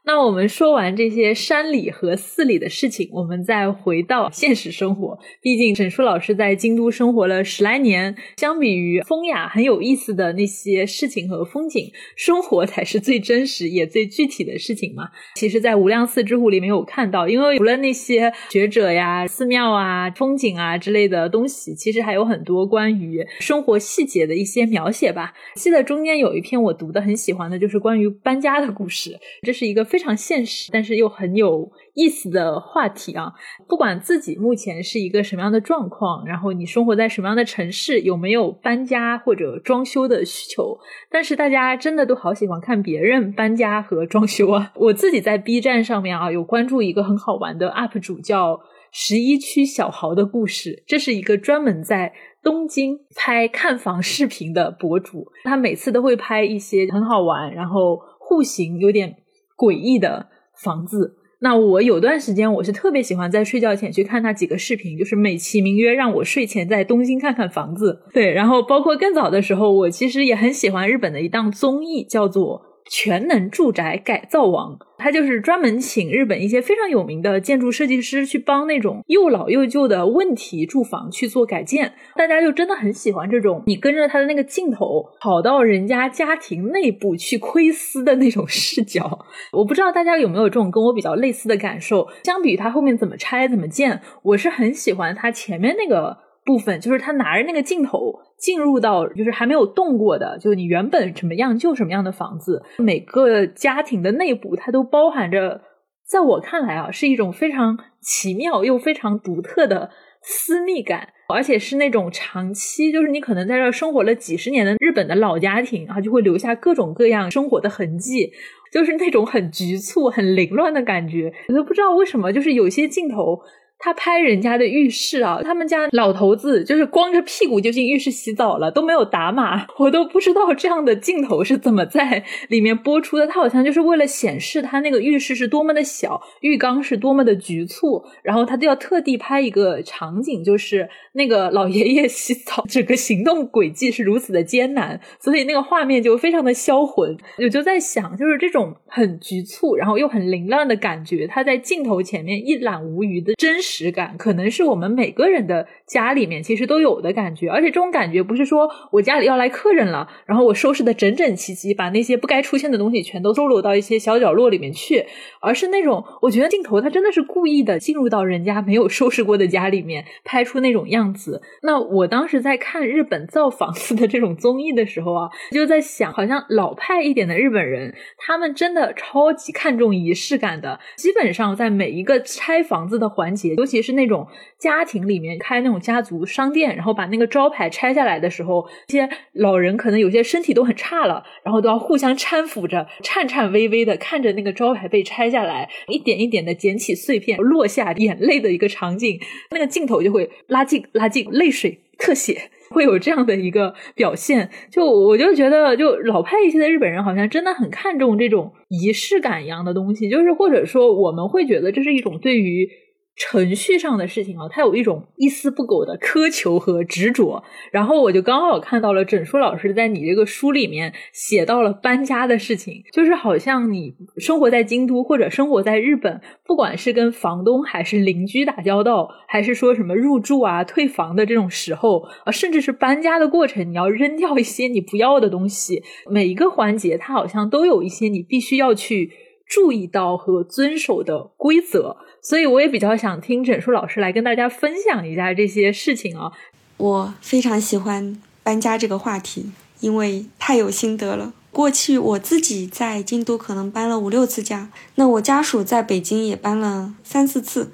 那我们说完这些山里和寺里的事情，我们再回到现实生活。毕竟沈叔老师在京都生活了十来年，相比于风雅很有意思的那些事情和风景，生活才是最真实也最具体的事情嘛。其实，在无量寺之虎里没有看到，因为除了那些学者呀、寺庙啊、风景啊之类的东西，其实还有很多关于生活细节的一些描写吧。记得中间有一篇我读的很喜欢的，就是关于搬家的故事，这是一个。非常现实，但是又很有意思的话题啊！不管自己目前是一个什么样的状况，然后你生活在什么样的城市，有没有搬家或者装修的需求，但是大家真的都好喜欢看别人搬家和装修啊！我自己在 B 站上面啊，有关注一个很好玩的 UP 主，叫十一区小豪的故事。这是一个专门在东京拍看房视频的博主，他每次都会拍一些很好玩，然后户型有点。诡异的房子，那我有段时间我是特别喜欢在睡觉前去看那几个视频，就是美其名曰让我睡前在东京看看房子。对，然后包括更早的时候，我其实也很喜欢日本的一档综艺，叫做。全能住宅改造王，他就是专门请日本一些非常有名的建筑设计师去帮那种又老又旧的问题住房去做改建。大家就真的很喜欢这种，你跟着他的那个镜头跑到人家家庭内部去窥私的那种视角。[LAUGHS] 我不知道大家有没有这种跟我比较类似的感受。相比于他后面怎么拆怎么建，我是很喜欢他前面那个部分，就是他拿着那个镜头。进入到就是还没有动过的，就是你原本什么样就什么样的房子，每个家庭的内部它都包含着，在我看来啊，是一种非常奇妙又非常独特的私密感，而且是那种长期，就是你可能在这生活了几十年的日本的老家庭啊，就会留下各种各样生活的痕迹，就是那种很局促、很凌乱的感觉。我都不知道为什么，就是有些镜头。他拍人家的浴室啊，他们家老头子就是光着屁股就进浴室洗澡了，都没有打码，我都不知道这样的镜头是怎么在里面播出的。他好像就是为了显示他那个浴室是多么的小，浴缸是多么的局促，然后他就要特地拍一个场景，就是那个老爷爷洗澡，整个行动轨迹是如此的艰难，所以那个画面就非常的销魂。我就在想，就是这种很局促，然后又很凌乱的感觉，他在镜头前面一览无余的真实。实感可能是我们每个人的家里面其实都有的感觉，而且这种感觉不是说我家里要来客人了，然后我收拾的整整齐齐，把那些不该出现的东西全都收拢到一些小角落里面去，而是那种我觉得镜头它真的是故意的进入到人家没有收拾过的家里面，拍出那种样子。那我当时在看日本造房子的这种综艺的时候啊，就在想，好像老派一点的日本人，他们真的超级看重仪式感的，基本上在每一个拆房子的环节。尤其是那种家庭里面开那种家族商店，然后把那个招牌拆下来的时候，这些老人可能有些身体都很差了，然后都要互相搀扶着，颤颤巍巍的看着那个招牌被拆下来，一点一点的捡起碎片，落下眼泪的一个场景，那个镜头就会拉近拉近，泪水特写会有这样的一个表现。就我就觉得，就老派一些的日本人好像真的很看重这种仪式感一样的东西，就是或者说我们会觉得这是一种对于。程序上的事情啊，他有一种一丝不苟的苛求和执着。然后我就刚好看到了整书老师在你这个书里面写到了搬家的事情，就是好像你生活在京都或者生活在日本，不管是跟房东还是邻居打交道，还是说什么入住啊、退房的这种时候啊，甚至是搬家的过程，你要扔掉一些你不要的东西，每一个环节它好像都有一些你必须要去注意到和遵守的规则。所以我也比较想听整数老师来跟大家分享一下这些事情啊。我非常喜欢搬家这个话题，因为太有心得了。过去我自己在京都可能搬了五六次家，那我家属在北京也搬了三四次。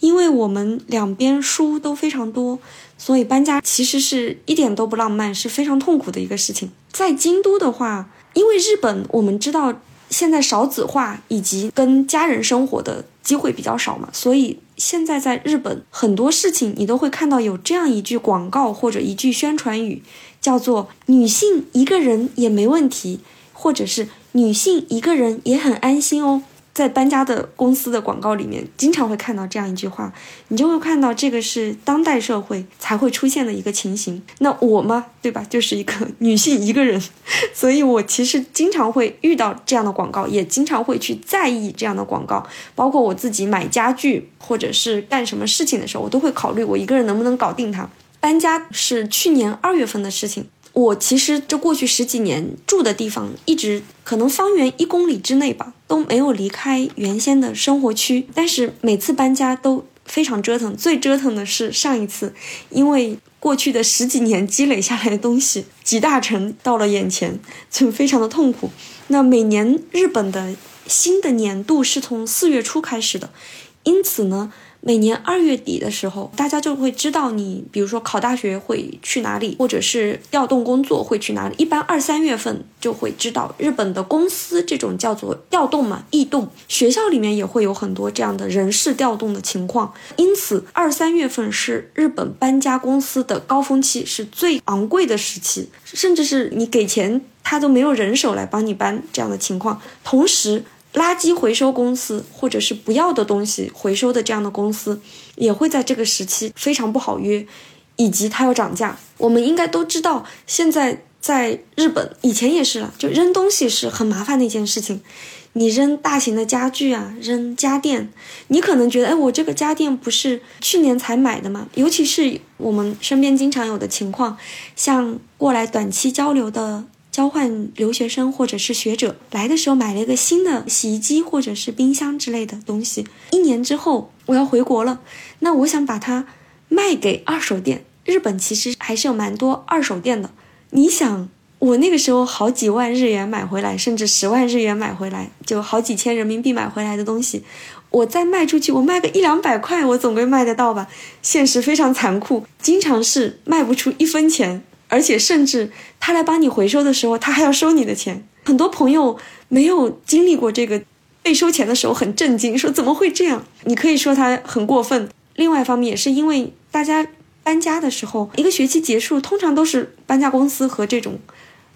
因为我们两边书都非常多，所以搬家其实是一点都不浪漫，是非常痛苦的一个事情。在京都的话，因为日本我们知道。现在少子化以及跟家人生活的机会比较少嘛，所以现在在日本很多事情你都会看到有这样一句广告或者一句宣传语，叫做“女性一个人也没问题”，或者是“女性一个人也很安心哦”。在搬家的公司的广告里面，经常会看到这样一句话，你就会看到这个是当代社会才会出现的一个情形。那我嘛，对吧，就是一个女性一个人，所以我其实经常会遇到这样的广告，也经常会去在意这样的广告。包括我自己买家具或者是干什么事情的时候，我都会考虑我一个人能不能搞定它。搬家是去年二月份的事情。我其实这过去十几年住的地方，一直可能方圆一公里之内吧，都没有离开原先的生活区。但是每次搬家都非常折腾，最折腾的是上一次，因为过去的十几年积累下来的东西集大成到了眼前，就非常的痛苦。那每年日本的新的年度是从四月初开始的，因此呢。每年二月底的时候，大家就会知道你，比如说考大学会去哪里，或者是调动工作会去哪里。一般二三月份就会知道日本的公司这种叫做调动嘛，异动。学校里面也会有很多这样的人事调动的情况，因此二三月份是日本搬家公司的高峰期，是最昂贵的时期，甚至是你给钱他都没有人手来帮你搬这样的情况。同时，垃圾回收公司或者是不要的东西回收的这样的公司，也会在这个时期非常不好约，以及它要涨价。我们应该都知道，现在在日本以前也是了，就扔东西是很麻烦的一件事情。你扔大型的家具啊，扔家电，你可能觉得，哎，我这个家电不是去年才买的吗？尤其是我们身边经常有的情况，像过来短期交流的交换留学生或者是学者来的时候买了一个新的洗衣机或者是冰箱之类的东西，一年之后我要回国了，那我想把它卖给二手店。日本其实还是有蛮多二手店的，你想。我那个时候好几万日元买回来，甚至十万日元买回来，就好几千人民币买回来的东西，我再卖出去，我卖个一两百块，我总归卖得到吧？现实非常残酷，经常是卖不出一分钱，而且甚至他来帮你回收的时候，他还要收你的钱。很多朋友没有经历过这个被收钱的时候，很震惊，说怎么会这样？你可以说他很过分。另外一方面，也是因为大家搬家的时候，一个学期结束，通常都是搬家公司和这种。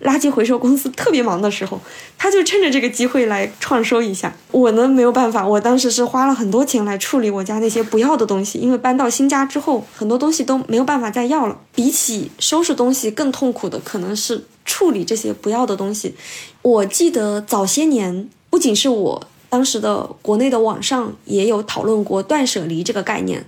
垃圾回收公司特别忙的时候，他就趁着这个机会来创收一下。我呢没有办法，我当时是花了很多钱来处理我家那些不要的东西，因为搬到新家之后，很多东西都没有办法再要了。比起收拾东西，更痛苦的可能是处理这些不要的东西。我记得早些年，不仅是我当时的国内的网上也有讨论过断舍离这个概念。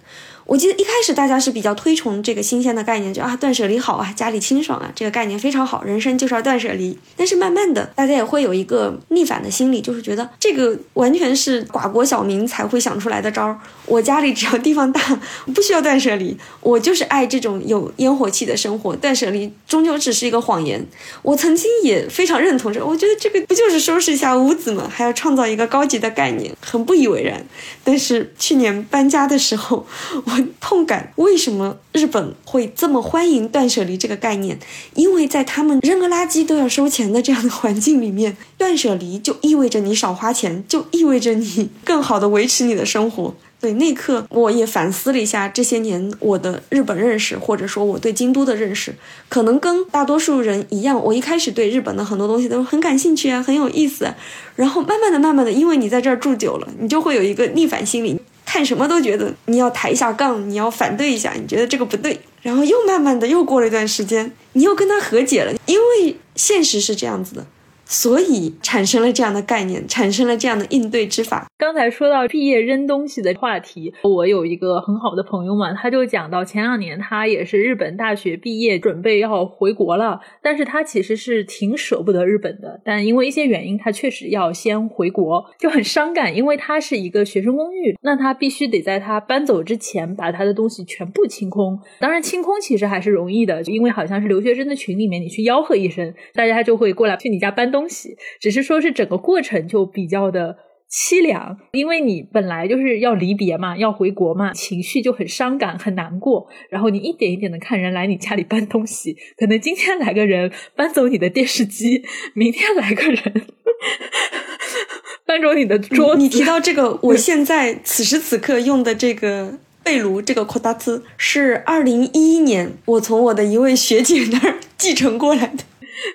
我记得一开始大家是比较推崇这个新鲜的概念，就啊断舍离好啊，家里清爽啊，这个概念非常好，人生就是要断舍离。但是慢慢的，大家也会有一个逆反的心理，就是觉得这个完全是寡国小民才会想出来的招儿。我家里只要地方大，不需要断舍离，我就是爱这种有烟火气的生活。断舍离终究只是一个谎言。我曾经也非常认同这，我觉得这个不就是收拾一下屋子吗？还要创造一个高级的概念，很不以为然。但是去年搬家的时候，[LAUGHS] 我。痛感为什么日本会这么欢迎断舍离这个概念？因为在他们扔个垃圾都要收钱的这样的环境里面，断舍离就意味着你少花钱，就意味着你更好的维持你的生活。对，那刻我也反思了一下这些年我的日本认识，或者说我对京都的认识，可能跟大多数人一样，我一开始对日本的很多东西都很感兴趣啊，很有意思。然后慢慢的、慢慢的，因为你在这儿住久了，你就会有一个逆反心理。看什么都觉得你要抬一下杠，你要反对一下，你觉得这个不对，然后又慢慢的又过了一段时间，你又跟他和解了，因为现实是这样子的。所以产生了这样的概念，产生了这样的应对之法。刚才说到毕业扔东西的话题，我有一个很好的朋友嘛，他就讲到前两年他也是日本大学毕业，准备要回国了，但是他其实是挺舍不得日本的，但因为一些原因，他确实要先回国，就很伤感，因为他是一个学生公寓，那他必须得在他搬走之前把他的东西全部清空。当然清空其实还是容易的，因为好像是留学生的群里面，你去吆喝一声，大家就会过来去你家搬东。东西，只是说是整个过程就比较的凄凉，因为你本来就是要离别嘛，要回国嘛，情绪就很伤感、很难过。然后你一点一点的看人来你家里搬东西，可能今天来个人搬走你的电视机，明天来个人搬走你的桌子。你提到这个，[LAUGHS] 我现在此时此刻用的这个被炉，这个扩大兹是二零一一年我从我的一位学姐那儿 [LAUGHS] 继承过来的。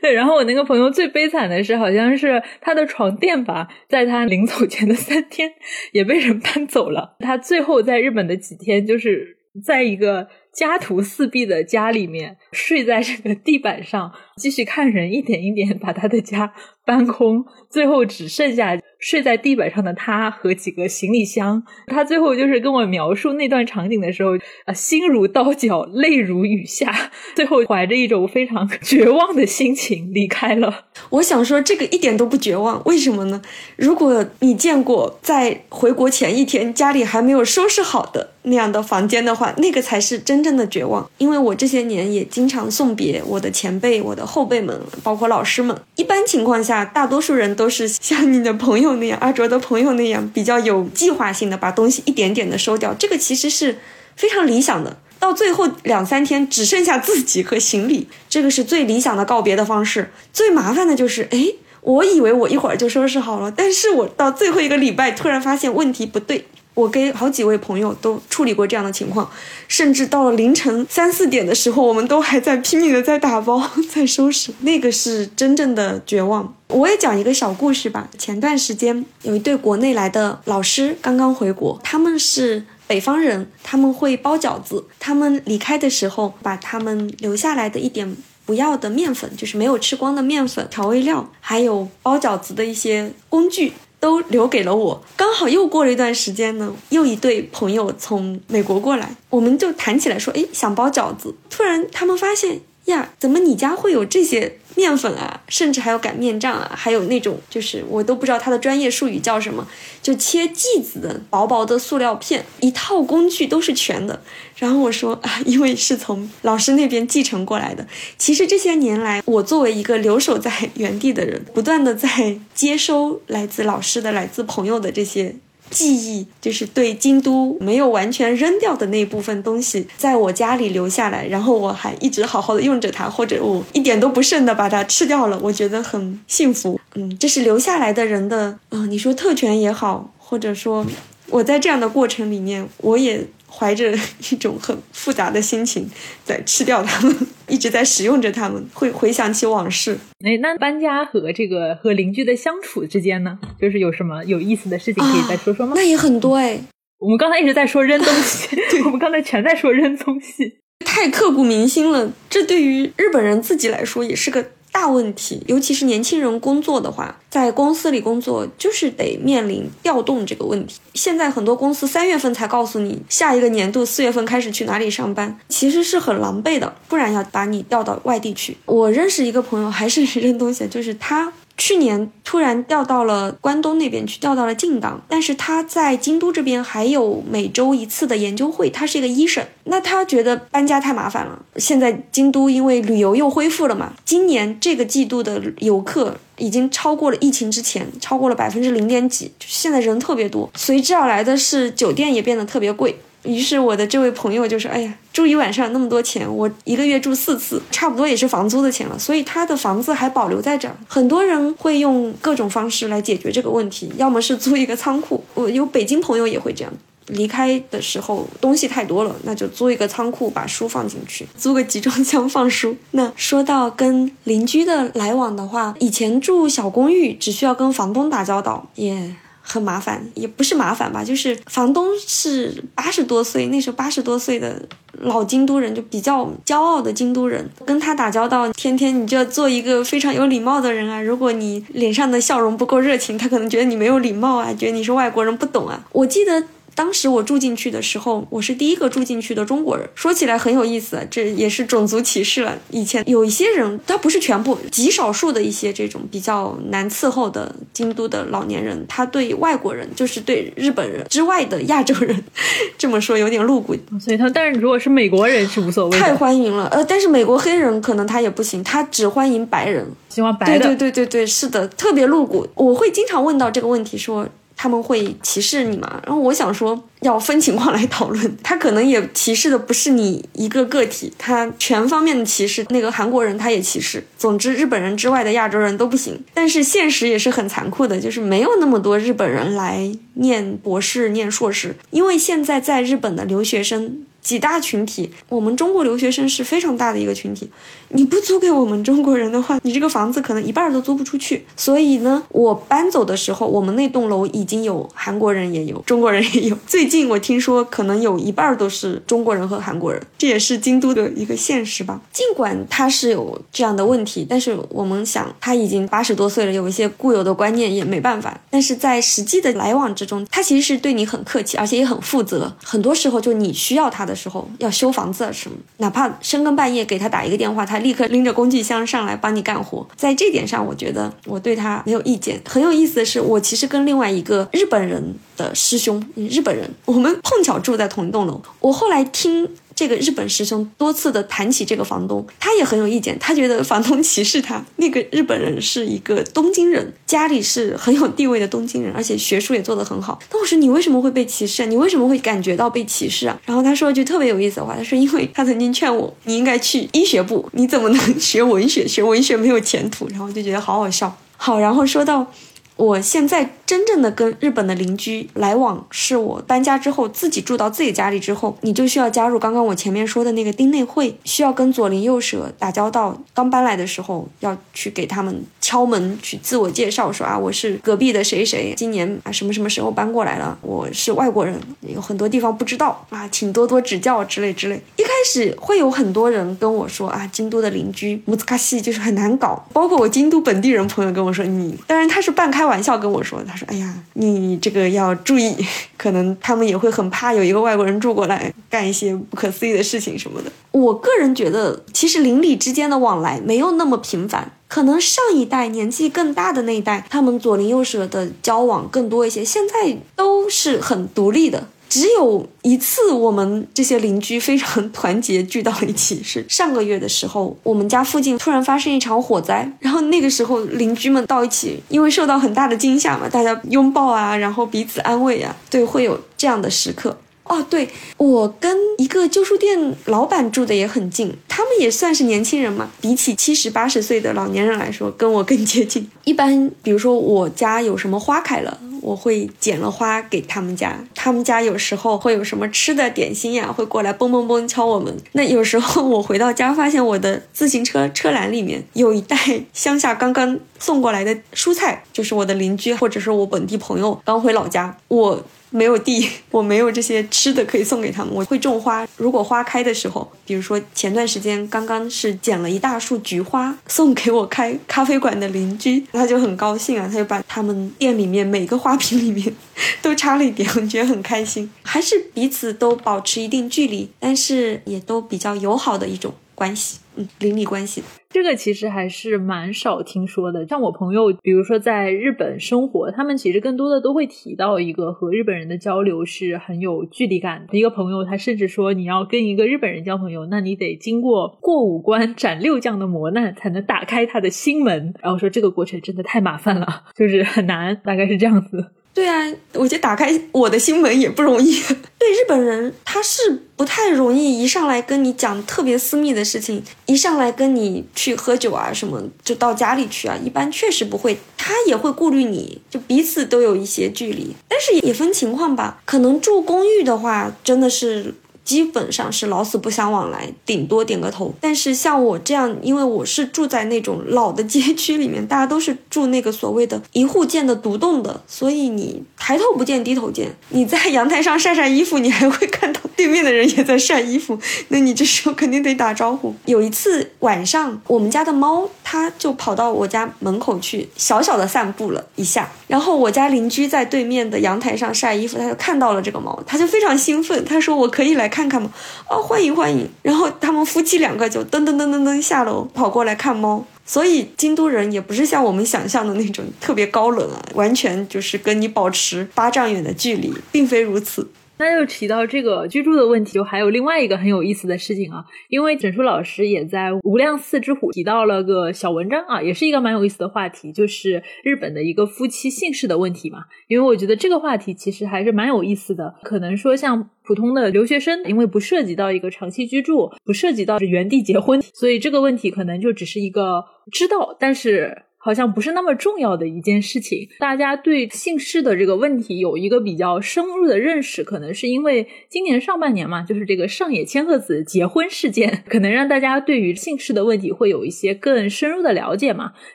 对，然后我那个朋友最悲惨的是，好像是他的床垫吧，在他临走前的三天也被人搬走了。他最后在日本的几天，就是在一个家徒四壁的家里面睡在这个地板上，继续看人一点一点把他的家搬空，最后只剩下。睡在地板上的他和几个行李箱，他最后就是跟我描述那段场景的时候，啊，心如刀绞，泪如雨下，最后怀着一种非常绝望的心情离开了。我想说，这个一点都不绝望，为什么呢？如果你见过在回国前一天家里还没有收拾好的那样的房间的话，那个才是真正的绝望。因为我这些年也经常送别我的前辈、我的后辈们，包括老师们。一般情况下，大多数人都是像你的朋友。那样，阿卓的朋友那样，比较有计划性的把东西一点点的收掉，这个其实是非常理想的。到最后两三天只剩下自己和行李，这个是最理想的告别的方式。最麻烦的就是，哎，我以为我一会儿就收拾好了，但是我到最后一个礼拜突然发现问题不对，我跟好几位朋友都处理过这样的情况，甚至到了凌晨三四点的时候，我们都还在拼命的在打包、[LAUGHS] 在收拾，那个是真正的绝望。我也讲一个小故事吧。前段时间有一对国内来的老师刚刚回国，他们是北方人，他们会包饺子。他们离开的时候，把他们留下来的一点不要的面粉，就是没有吃光的面粉、调味料，还有包饺子的一些工具。都留给了我。刚好又过了一段时间呢，又一对朋友从美国过来，我们就谈起来说，哎，想包饺子。突然他们发现呀，怎么你家会有这些？面粉啊，甚至还有擀面杖啊，还有那种就是我都不知道它的专业术语叫什么，就切剂子的薄薄的塑料片，一套工具都是全的。然后我说啊，因为是从老师那边继承过来的。其实这些年来，我作为一个留守在原地的人，不断的在接收来自老师的、来自朋友的这些。记忆就是对京都没有完全扔掉的那部分东西，在我家里留下来，然后我还一直好好的用着它，或者我一点都不剩的把它吃掉了，我觉得很幸福。嗯，这是留下来的人的，嗯，你说特权也好，或者说我在这样的过程里面，我也。怀着一种很复杂的心情在吃掉它们，一直在使用着它们，会回想起往事。哎，那搬家和这个和邻居的相处之间呢，就是有什么有意思的事情可以再说说吗？那也很多哎。我们刚才一直在说扔东西，[LAUGHS] 我们刚才全在说扔东西，太刻骨铭心了。这对于日本人自己来说也是个。大问题，尤其是年轻人工作的话，在公司里工作就是得面临调动这个问题。现在很多公司三月份才告诉你下一个年度四月份开始去哪里上班，其实是很狼狈的，不然要把你调到外地去。我认识一个朋友，还是扔东西，就是他。去年突然调到了关东那边去，调到了静冈，但是他在京都这边还有每周一次的研究会，他是一个医生，那他觉得搬家太麻烦了。现在京都因为旅游又恢复了嘛，今年这个季度的游客已经超过了疫情之前，超过了百分之零点几，现在人特别多，随之而来的是酒店也变得特别贵。于是我的这位朋友就说：“哎呀，住一晚上那么多钱，我一个月住四次，差不多也是房租的钱了。所以他的房子还保留在这儿。很多人会用各种方式来解决这个问题，要么是租一个仓库，我有北京朋友也会这样。离开的时候东西太多了，那就租一个仓库，把书放进去，租个集装箱放书。那说到跟邻居的来往的话，以前住小公寓只需要跟房东打交道，也。”很麻烦，也不是麻烦吧，就是房东是八十多岁，那时候八十多岁的老京都人，就比较骄傲的京都人，跟他打交道，天天你就要做一个非常有礼貌的人啊。如果你脸上的笑容不够热情，他可能觉得你没有礼貌啊，觉得你是外国人不懂啊。我记得。当时我住进去的时候，我是第一个住进去的中国人。说起来很有意思，这也是种族歧视了。以前有一些人，他不是全部，极少数的一些这种比较难伺候的京都的老年人，他对外国人，就是对日本人之外的亚洲人，[LAUGHS] 这么说有点露骨。所以他，但是如果是美国人是无所谓，太欢迎了。呃，但是美国黑人可能他也不行，他只欢迎白人，喜欢白的。对对对对对，是的，特别露骨。我会经常问到这个问题，说。他们会歧视你吗？然后我想说，要分情况来讨论。[LAUGHS] 他可能也歧视的不是你一个个体，他全方面的歧视。那个韩国人他也歧视。总之，日本人之外的亚洲人都不行。但是现实也是很残酷的，就是没有那么多日本人来念博士、念硕士，因为现在在日本的留学生。几大群体，我们中国留学生是非常大的一个群体。你不租给我们中国人的话，你这个房子可能一半都租不出去。所以呢，我搬走的时候，我们那栋楼已经有韩国人，也有中国人，也有。最近我听说，可能有一半都是中国人和韩国人。这也是京都的一个现实吧。尽管他是有这样的问题，但是我们想，他已经八十多岁了，有一些固有的观念也没办法。但是在实际的来往之中，他其实是对你很客气，而且也很负责。很多时候，就你需要他的。的时候要修房子什么，哪怕深更半夜给他打一个电话，他立刻拎着工具箱上来帮你干活。在这点上，我觉得我对他没有意见。很有意思的是，我其实跟另外一个日本人的师兄，日本人，我们碰巧住在同一栋楼。我后来听。这个日本师兄多次的谈起这个房东，他也很有意见，他觉得房东歧视他。那个日本人是一个东京人，家里是很有地位的东京人，而且学术也做得很好。那我说你为什么会被歧视啊？你为什么会感觉到被歧视啊？然后他说一句特别有意思的话，他说因为他曾经劝我，你应该去医学部，你怎么能学文学？学文学没有前途。然后我就觉得好好笑。好，然后说到。我现在真正的跟日本的邻居来往，是我搬家之后自己住到自己家里之后，你就需要加入刚刚我前面说的那个丁内会，需要跟左邻右舍打交道。刚搬来的时候要去给他们敲门，去自我介绍，说啊我是隔壁的谁谁，今年啊什么什么时候搬过来了，我是外国人，有很多地方不知道啊，请多多指教之类之类。一开始会有很多人跟我说啊，京都的邻居木子卡西就是很难搞，包括我京都本地人朋友跟我说你，当然他是半开。开玩笑跟我说：“他说，哎呀，你这个要注意，[LAUGHS] 可能他们也会很怕有一个外国人住过来干一些不可思议的事情什么的。”我个人觉得，其实邻里之间的往来没有那么频繁，可能上一代年纪更大的那一代，他们左邻右舍的交往更多一些，现在都是很独立的。只有一次，我们这些邻居非常团结聚到一起，是上个月的时候，我们家附近突然发生一场火灾，然后那个时候邻居们到一起，因为受到很大的惊吓嘛，大家拥抱啊，然后彼此安慰啊，对，会有这样的时刻。哦，对我跟一个旧书店老板住的也很近，他们也算是年轻人嘛。比起七十八十岁的老年人来说，跟我更接近。一般，比如说我家有什么花开了，我会剪了花给他们家。他们家有时候会有什么吃的点心呀，会过来嘣嘣嘣敲我们。那有时候我回到家，发现我的自行车车篮里面有一袋乡下刚刚送过来的蔬菜，就是我的邻居或者是我本地朋友刚回老家，我。没有地，[LAUGHS] 我没有这些吃的可以送给他们。我会种花，如果花开的时候，比如说前段时间刚刚是捡了一大束菊花送给我开咖啡馆的邻居，他就很高兴啊，他就把他们店里面每个花瓶里面都插了一点，我觉得很开心。还是彼此都保持一定距离，但是也都比较友好的一种关系，嗯，邻里关系。这个其实还是蛮少听说的。像我朋友，比如说在日本生活，他们其实更多的都会提到一个和日本人的交流是很有距离感的。一个朋友他甚至说，你要跟一个日本人交朋友，那你得经过过五关斩六将的磨难，才能打开他的心门。然后说这个过程真的太麻烦了，就是很难，大概是这样子。对啊，我觉得打开我的心门也不容易。[LAUGHS] 对日本人，他是不太容易一上来跟你讲特别私密的事情，一上来跟你去喝酒啊什么，就到家里去啊，一般确实不会。他也会顾虑你，就彼此都有一些距离，但是也分情况吧。可能住公寓的话，真的是。基本上是老死不相往来，顶多点个头。但是像我这样，因为我是住在那种老的街区里面，大家都是住那个所谓的一户建的独栋的，所以你抬头不见低头见。你在阳台上晒晒衣服，你还会看到对面的人也在晒衣服，那你这时候肯定得打招呼。有一次晚上，我们家的猫它就跑到我家门口去小小的散步了一下，然后我家邻居在对面的阳台上晒衣服，他就看到了这个猫，他就非常兴奋，他说我可以来。看看嘛，哦，欢迎欢迎！然后他们夫妻两个就噔噔噔噔噔下楼跑过来看猫。所以京都人也不是像我们想象的那种特别高冷啊，完全就是跟你保持八丈远的距离，并非如此。那又提到这个居住的问题，就还有另外一个很有意思的事情啊，因为整书老师也在无量寺之虎提到了个小文章啊，也是一个蛮有意思的话题，就是日本的一个夫妻姓氏的问题嘛。因为我觉得这个话题其实还是蛮有意思的，可能说像普通的留学生，因为不涉及到一个长期居住，不涉及到原地结婚，所以这个问题可能就只是一个知道，但是。好像不是那么重要的一件事情。大家对姓氏的这个问题有一个比较深入的认识，可能是因为今年上半年嘛，就是这个上野千鹤子结婚事件，可能让大家对于姓氏的问题会有一些更深入的了解嘛。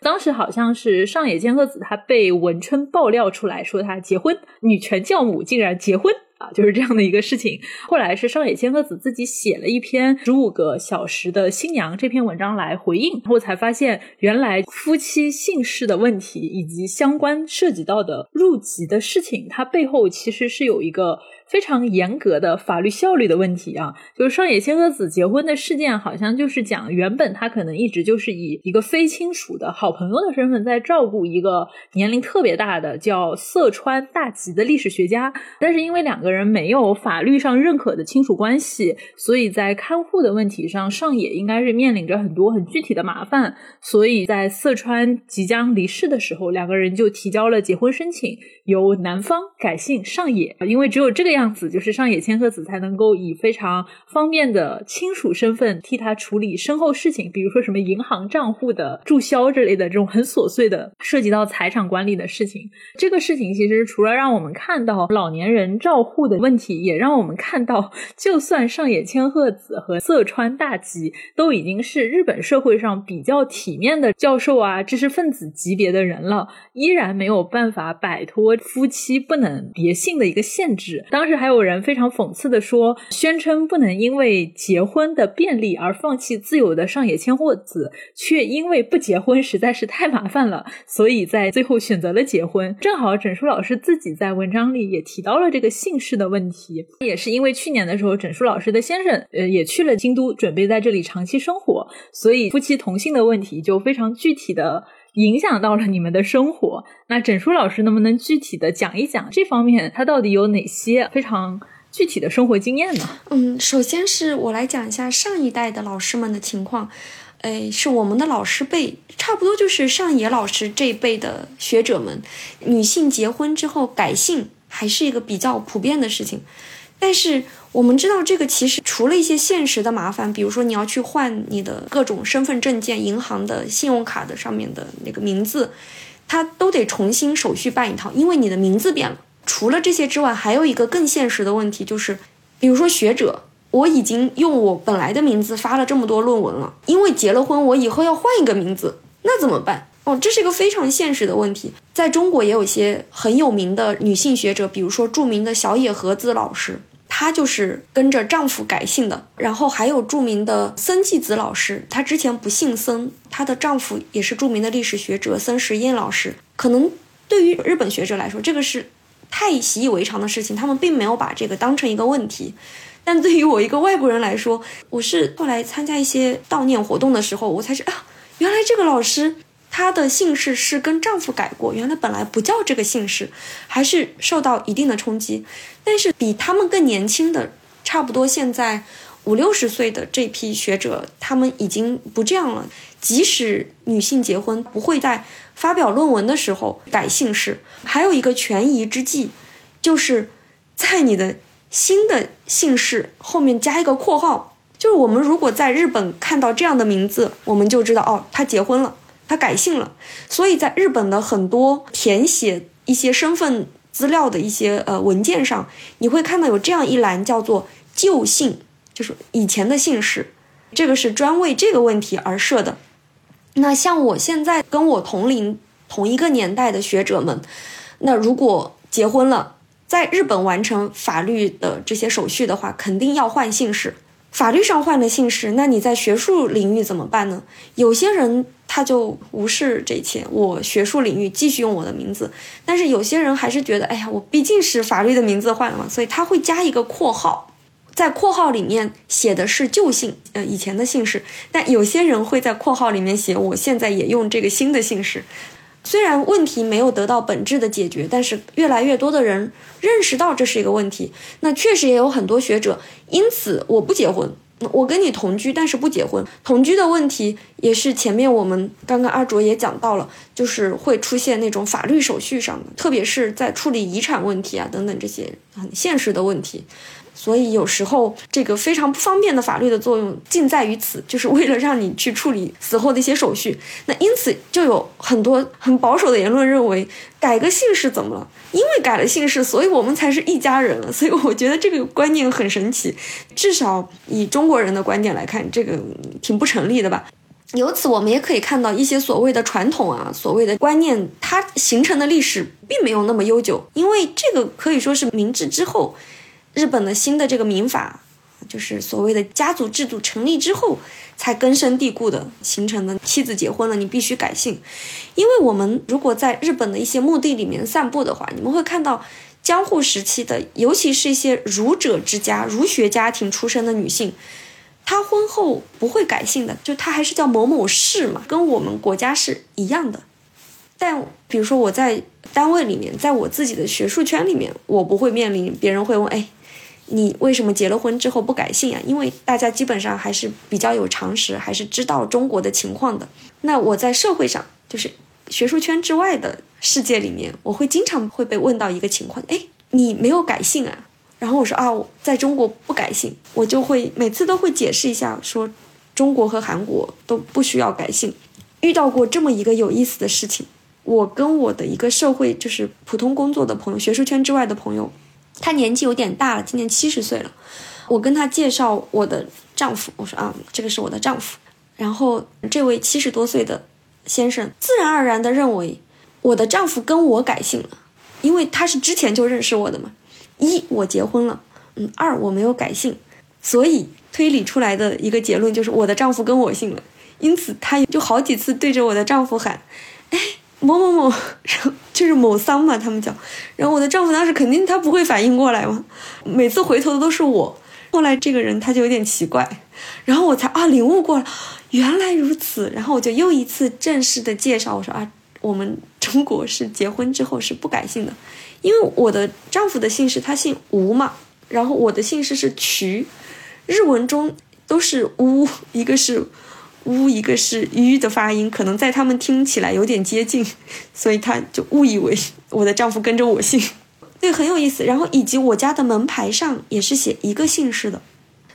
当时好像是上野千鹤子她被文春爆料出来说她结婚，女权教母竟然结婚。啊，就是这样的一个事情。后来是上野千鹤子自己写了一篇《十五个小时的新娘》这篇文章来回应，我才发现原来夫妻姓氏的问题以及相关涉及到的入籍的事情，它背后其实是有一个。非常严格的法律效率的问题啊，就是上野千鹤子结婚的事件，好像就是讲原本他可能一直就是以一个非亲属的好朋友的身份在照顾一个年龄特别大的叫色川大吉的历史学家，但是因为两个人没有法律上认可的亲属关系，所以在看护的问题上，上野应该是面临着很多很具体的麻烦，所以在色川即将离世的时候，两个人就提交了结婚申请，由男方改姓上野，因为只有这个样。样子，就是上野千鹤子才能够以非常方便的亲属身份替他处理身后事情，比如说什么银行账户的注销之类的这种很琐碎的涉及到财产管理的事情。这个事情其实除了让我们看到老年人照护的问题，也让我们看到，就算上野千鹤子和色川大吉都已经是日本社会上比较体面的教授啊、知识分子级别的人了，依然没有办法摆脱夫妻不能别姓的一个限制。当时还有人非常讽刺的说，宣称不能因为结婚的便利而放弃自由的上野千鹤子，却因为不结婚实在是太麻烦了，所以在最后选择了结婚。正好枕书老师自己在文章里也提到了这个姓氏的问题，也是因为去年的时候，枕书老师的先生呃也去了京都，准备在这里长期生活，所以夫妻同姓的问题就非常具体的。影响到了你们的生活，那整书老师能不能具体的讲一讲这方面，他到底有哪些非常具体的生活经验呢？嗯，首先是我来讲一下上一代的老师们的情况，哎，是我们的老师辈，差不多就是上野老师这一辈的学者们，女性结婚之后改姓还是一个比较普遍的事情，但是。我们知道这个其实除了一些现实的麻烦，比如说你要去换你的各种身份证件、银行的信用卡的上面的那个名字，它都得重新手续办一套，因为你的名字变了。除了这些之外，还有一个更现实的问题，就是比如说学者，我已经用我本来的名字发了这么多论文了，因为结了婚，我以后要换一个名字，那怎么办？哦，这是一个非常现实的问题。在中国也有一些很有名的女性学者，比如说著名的小野和子老师。她就是跟着丈夫改姓的，然后还有著名的森纪子老师，她之前不姓森，她的丈夫也是著名的历史学者森实验老师。可能对于日本学者来说，这个是太习以为常的事情，他们并没有把这个当成一个问题。但对于我一个外国人来说，我是后来参加一些悼念活动的时候，我才知啊，原来这个老师。她的姓氏是跟丈夫改过，原来本来不叫这个姓氏，还是受到一定的冲击。但是比他们更年轻的，差不多现在五六十岁的这批学者，他们已经不这样了。即使女性结婚，不会在发表论文的时候改姓氏。还有一个权宜之计，就是在你的新的姓氏后面加一个括号。就是我们如果在日本看到这样的名字，我们就知道哦，她结婚了。他改姓了，所以在日本的很多填写一些身份资料的一些呃文件上，你会看到有这样一栏叫做旧姓，就是以前的姓氏，这个是专为这个问题而设的。那像我现在跟我同龄同一个年代的学者们，那如果结婚了，在日本完成法律的这些手续的话，肯定要换姓氏。法律上换了姓氏，那你在学术领域怎么办呢？有些人他就无视这一切，我学术领域继续用我的名字。但是有些人还是觉得，哎呀，我毕竟是法律的名字换了嘛，所以他会加一个括号，在括号里面写的是旧姓，呃，以前的姓氏。但有些人会在括号里面写，我现在也用这个新的姓氏。虽然问题没有得到本质的解决，但是越来越多的人认识到这是一个问题。那确实也有很多学者因此我不结婚，我跟你同居，但是不结婚。同居的问题也是前面我们刚刚阿卓也讲到了，就是会出现那种法律手续上的，特别是在处理遗产问题啊等等这些很现实的问题。所以有时候这个非常不方便的法律的作用，尽在于此，就是为了让你去处理死后的一些手续。那因此就有很多很保守的言论认为，改个姓氏怎么了？因为改了姓氏，所以我们才是一家人了。所以我觉得这个观念很神奇，至少以中国人的观点来看，这个挺不成立的吧。由此我们也可以看到一些所谓的传统啊，所谓的观念，它形成的历史并没有那么悠久，因为这个可以说是明治之后。日本的新的这个民法，就是所谓的家族制度成立之后，才根深蒂固的形成的。妻子结婚了，你必须改姓。因为我们如果在日本的一些墓地里面散步的话，你们会看到江户时期的，尤其是一些儒者之家、儒学家庭出身的女性，她婚后不会改姓的，就她还是叫某某氏嘛，跟我们国家是一样的。但比如说我在单位里面，在我自己的学术圈里面，我不会面临别人会问，哎。你为什么结了婚之后不改姓啊？因为大家基本上还是比较有常识，还是知道中国的情况的。那我在社会上，就是学术圈之外的世界里面，我会经常会被问到一个情况：哎，你没有改姓啊？然后我说啊，我在中国不改姓，我就会每次都会解释一下，说中国和韩国都不需要改姓。遇到过这么一个有意思的事情，我跟我的一个社会就是普通工作的朋友，学术圈之外的朋友，他年纪有点大了，今年七十岁了。我跟他介绍我的丈夫，我说啊，这个是我的丈夫。然后这位七十多岁的先生自然而然地认为我的丈夫跟我改姓了，因为他是之前就认识我的嘛。一我结婚了，嗯，二我没有改姓，所以推理出来的一个结论就是我的丈夫跟我姓了。因此他就好几次对着我的丈夫喊：“哎，某某某然，就是某桑嘛，他们叫。”然后我的丈夫当时肯定他不会反应过来嘛，每次回头的都是我。后来这个人他就有点奇怪，然后我才啊领悟过了，原来如此。然后我就又一次正式的介绍，我说啊，我们中国是结婚之后是不改姓的，因为我的丈夫的姓氏他姓吴嘛，然后我的姓氏是渠，日文中都是乌，一个是乌，一个是吁的发音，可能在他们听起来有点接近，[LAUGHS] 所以他就误以为我的丈夫跟着我姓。[LAUGHS] 对，很有意思。然后以及我家的门牌上也是写一个姓氏的，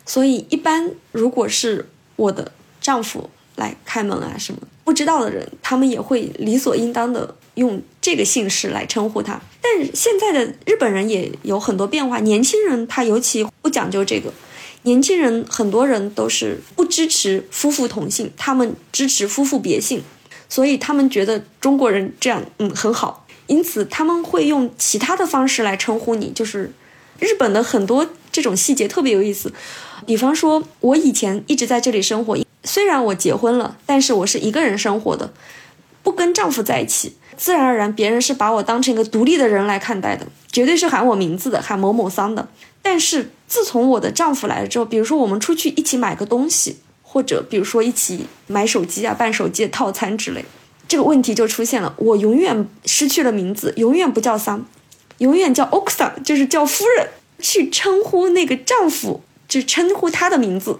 所以一般如果是我的丈夫来开门啊什么，不知道的人，他们也会理所应当的用这个姓氏来称呼他。但现在的日本人也有很多变化，年轻人他尤其不讲究这个，年轻人很多人都是不支持夫妇同姓，他们支持夫妇别姓，所以他们觉得中国人这样嗯很好。因此，他们会用其他的方式来称呼你，就是日本的很多这种细节特别有意思。比方说，我以前一直在这里生活，虽然我结婚了，但是我是一个人生活的，不跟丈夫在一起。自然而然，别人是把我当成一个独立的人来看待的，绝对是喊我名字的，喊某某桑的。但是自从我的丈夫来了之后，比如说我们出去一起买个东西，或者比如说一起买手机啊、办手机的套餐之类。这个问题就出现了，我永远失去了名字，永远不叫桑，永远叫奥克桑，就是叫夫人，去称呼那个丈夫，就称呼他的名字。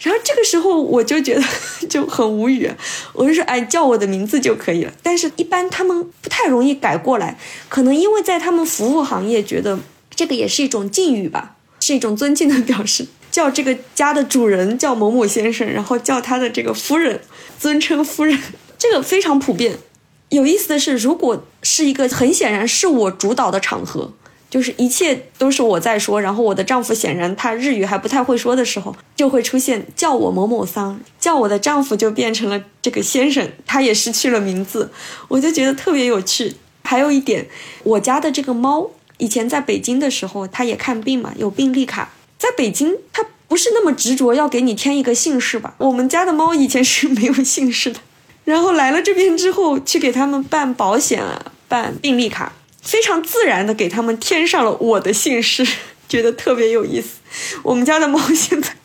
然后这个时候我就觉得 [LAUGHS] 就很无语，我就说哎，叫我的名字就可以了。但是，一般他们不太容易改过来，可能因为在他们服务行业，觉得这个也是一种敬语吧，是一种尊敬的表示，叫这个家的主人叫某某先生，然后叫他的这个夫人，尊称夫人。这个非常普遍。有意思的是，如果是一个很显然是我主导的场合，就是一切都是我在说，然后我的丈夫显然他日语还不太会说的时候，就会出现叫我某某桑，叫我的丈夫就变成了这个先生，他也失去了名字，我就觉得特别有趣。还有一点，我家的这个猫以前在北京的时候，它也看病嘛，有病历卡，在北京它不是那么执着要给你添一个姓氏吧？我们家的猫以前是没有姓氏的。然后来了这边之后，去给他们办保险啊，办病历卡，非常自然的给他们添上了我的姓氏，觉得特别有意思。我们家的猫 [LAUGHS] 现在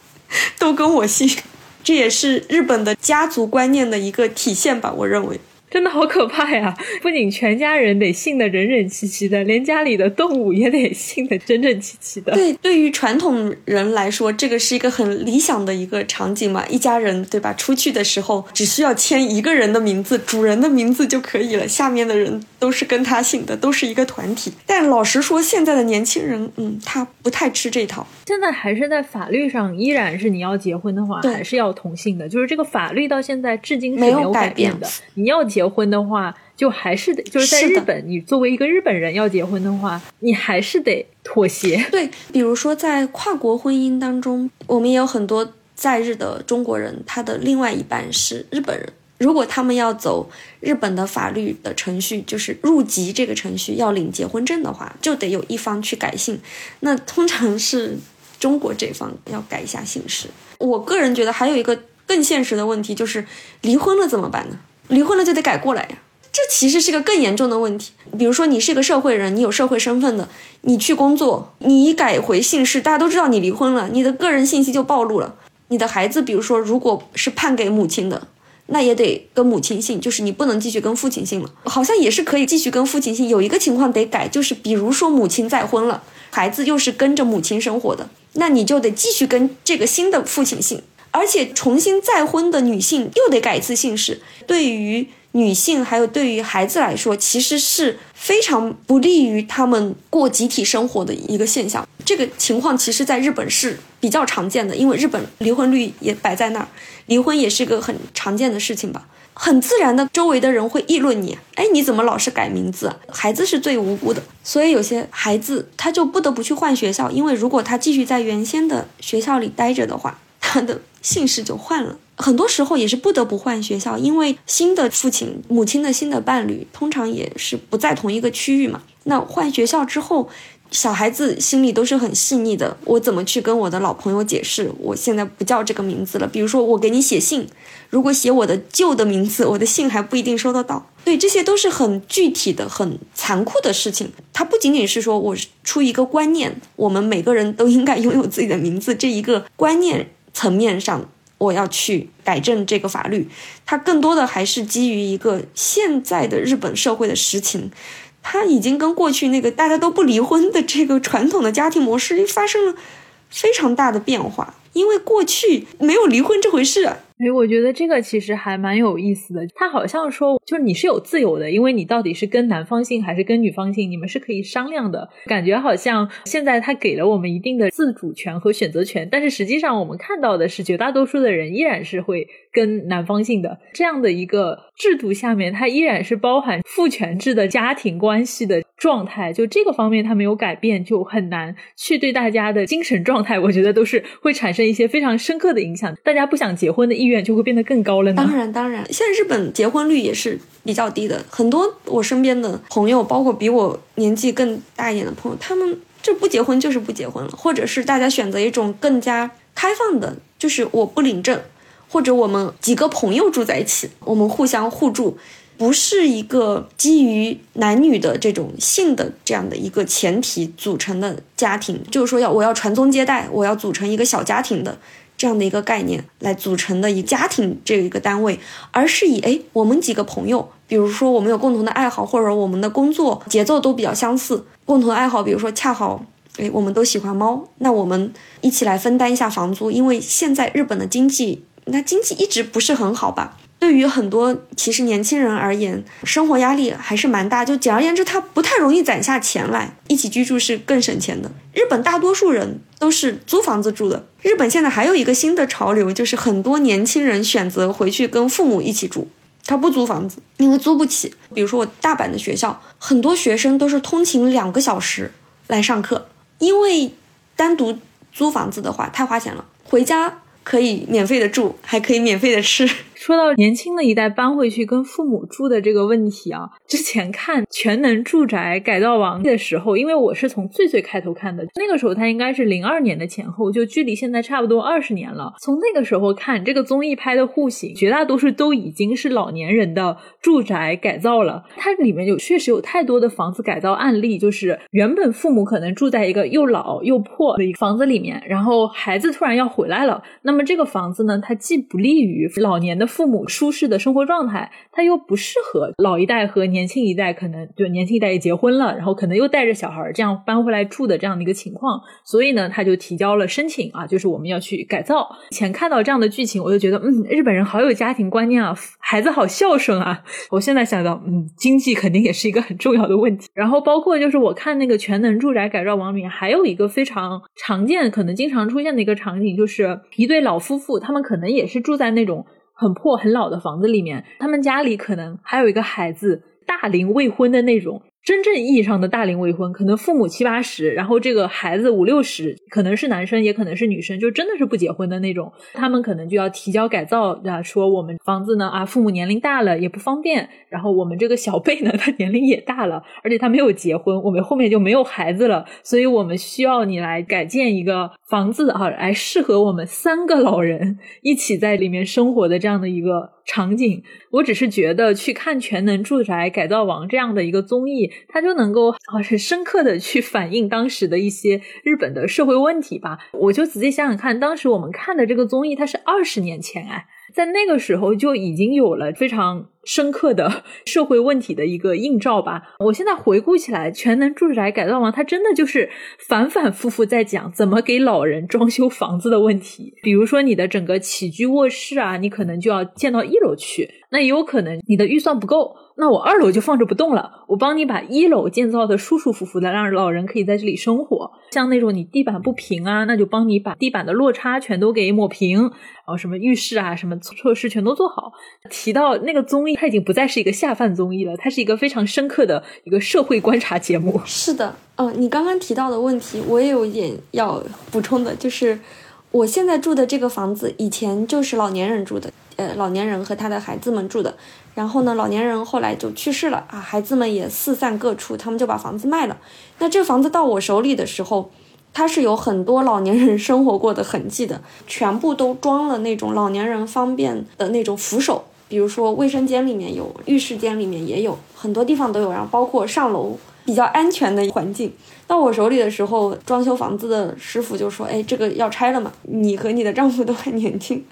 都跟我姓，这也是日本的家族观念的一个体现吧，我认为。[LAUGHS] 真的好可怕呀！不仅全家人得信的整整齐齐的，连家里的动物也得信的整整齐齐的。对，对于传统人来说，这个是一个很理想的一个场景嘛。一家人对吧？出去的时候只需要签一个人的名字，主人的名字就可以了，下面的人都是跟他姓的，都是一个团体。但老实说，现在的年轻人，嗯，他不太吃这套。现在还是在法律上，依然是你要结婚的话，还是要同姓的。就是这个法律到现在至今是没有改变的。你要结。结婚的话，就还是得就是在日本，你作为一个日本人要结婚的话，你还是得妥协。[LAUGHS] 对，比如说在跨国婚姻当中，我们也有很多在日的中国人，他的另外一半是日本人。如果他们要走日本的法律的程序，就是入籍这个程序，要领结婚证的话，就得有一方去改姓。那通常是中国这方要改一下姓氏。我个人觉得还有一个更现实的问题，就是离婚了怎么办呢？离婚了就得改过来呀，这其实是个更严重的问题。比如说，你是个社会人，你有社会身份的，你去工作，你改回姓氏，大家都知道你离婚了，你的个人信息就暴露了。你的孩子，比如说，如果是判给母亲的，那也得跟母亲姓，就是你不能继续跟父亲姓了。好像也是可以继续跟父亲姓，有一个情况得改，就是比如说母亲再婚了，孩子又是跟着母亲生活的，那你就得继续跟这个新的父亲姓。而且重新再婚的女性又得改一次姓氏。对于女性还有对于孩子来说，其实是非常不利于他们过集体生活的一个现象。这个情况其实在日本是比较常见的，因为日本离婚率也摆在那儿，离婚也是个很常见的事情吧。很自然的，周围的人会议论你，哎，你怎么老是改名字？孩子是最无辜的，所以有些孩子他就不得不去换学校，因为如果他继续在原先的学校里待着的话，他的姓氏就换了。很多时候也是不得不换学校，因为新的父亲、母亲的新的伴侣通常也是不在同一个区域嘛。那换学校之后。小孩子心里都是很细腻的，我怎么去跟我的老朋友解释？我现在不叫这个名字了。比如说，我给你写信，如果写我的旧的名字，我的信还不一定收得到。对，这些都是很具体的、很残酷的事情。它不仅仅是说我出一个观念，我们每个人都应该拥有自己的名字这一个观念层面上，我要去改正这个法律。它更多的还是基于一个现在的日本社会的实情。它已经跟过去那个大家都不离婚的这个传统的家庭模式发生了非常大的变化，因为过去没有离婚这回事。哎，我觉得这个其实还蛮有意思的。他好像说，就是你是有自由的，因为你到底是跟男方姓还是跟女方姓，你们是可以商量的。感觉好像现在他给了我们一定的自主权和选择权，但是实际上我们看到的是，绝大多数的人依然是会跟男方姓的。这样的一个制度下面，它依然是包含父权制的家庭关系的状态。就这个方面，它没有改变，就很难去对大家的精神状态，我觉得都是会产生一些非常深刻的影响。大家不想结婚的意愿。就会变得更高了呢。当然，当然，现在日本结婚率也是比较低的。很多我身边的朋友，包括比我年纪更大一点的朋友，他们就不结婚就是不结婚了，或者是大家选择一种更加开放的，就是我不领证，或者我们几个朋友住在一起，我们互相互助，不是一个基于男女的这种性的这样的一个前提组成的家庭，就是说要我要传宗接代，我要组成一个小家庭的。这样的一个概念来组成的一个家庭这一个单位，而是以哎我们几个朋友，比如说我们有共同的爱好，或者我们的工作节奏都比较相似，共同爱好，比如说恰好哎我们都喜欢猫，那我们一起来分担一下房租，因为现在日本的经济那经济一直不是很好吧。对于很多其实年轻人而言，生活压力还是蛮大。就简而言之，他不太容易攒下钱来一起居住，是更省钱的。日本大多数人都是租房子住的。日本现在还有一个新的潮流，就是很多年轻人选择回去跟父母一起住，他不租房子，因为租不起。比如说我大阪的学校，很多学生都是通勤两个小时来上课，因为单独租房子的话太花钱了，回家可以免费的住，还可以免费的吃。说到年轻的一代搬回去跟父母住的这个问题啊，之前看《全能住宅改造王》的时候，因为我是从最最开头看的，那个时候它应该是零二年的前后，就距离现在差不多二十年了。从那个时候看这个综艺拍的户型，绝大多数都已经是老年人的住宅改造了。它里面有确实有太多的房子改造案例，就是原本父母可能住在一个又老又破的房子里面，然后孩子突然要回来了，那么这个房子呢，它既不利于老年的。父母舒适的生活状态，他又不适合老一代和年轻一代，可能就年轻一代也结婚了，然后可能又带着小孩这样搬回来住的这样的一个情况，所以呢，他就提交了申请啊，就是我们要去改造。以前看到这样的剧情，我就觉得，嗯，日本人好有家庭观念啊，孩子好孝顺啊。我现在想到，嗯，经济肯定也是一个很重要的问题。然后包括就是我看那个全能住宅改造网里面，还有一个非常常见、可能经常出现的一个场景，就是一对老夫妇，他们可能也是住在那种。很破很老的房子里面，他们家里可能还有一个孩子，大龄未婚的那种。真正意义上的大龄未婚，可能父母七八十，然后这个孩子五六十，可能是男生，也可能是女生，就真的是不结婚的那种。他们可能就要提交改造啊，说我们房子呢啊，父母年龄大了也不方便，然后我们这个小辈呢，[LAUGHS] 他年龄也大了，而且他没有结婚，我们后面就没有孩子了，所以我们需要你来改建一个房子啊，来适合我们三个老人一起在里面生活的这样的一个。场景，我只是觉得去看《全能住宅改造王》这样的一个综艺，它就能够很深刻的去反映当时的一些日本的社会问题吧。我就仔细想想看，当时我们看的这个综艺，它是二十年前哎。在那个时候就已经有了非常深刻的 [LAUGHS] 社会问题的一个映照吧。我现在回顾起来，全能住宅改造王它真的就是反反复复在讲怎么给老人装修房子的问题。比如说你的整个起居卧室啊，你可能就要建到一楼去，那也有可能你的预算不够。那我二楼就放着不动了，我帮你把一楼建造的舒舒服服的，让老人可以在这里生活。像那种你地板不平啊，那就帮你把地板的落差全都给抹平，然后什么浴室啊、什么措施全都做好。提到那个综艺，它已经不再是一个下饭综艺了，它是一个非常深刻的一个社会观察节目。是的，嗯，你刚刚提到的问题，我也有一点要补充的，就是我现在住的这个房子，以前就是老年人住的，呃，老年人和他的孩子们住的。然后呢，老年人后来就去世了啊，孩子们也四散各处，他们就把房子卖了。那这房子到我手里的时候，它是有很多老年人生活过的痕迹的，全部都装了那种老年人方便的那种扶手，比如说卫生间里面有，浴室间里面也有，很多地方都有，然后包括上楼比较安全的环境。到我手里的时候，装修房子的师傅就说：“哎，这个要拆了嘛？你和你的丈夫都很年轻。”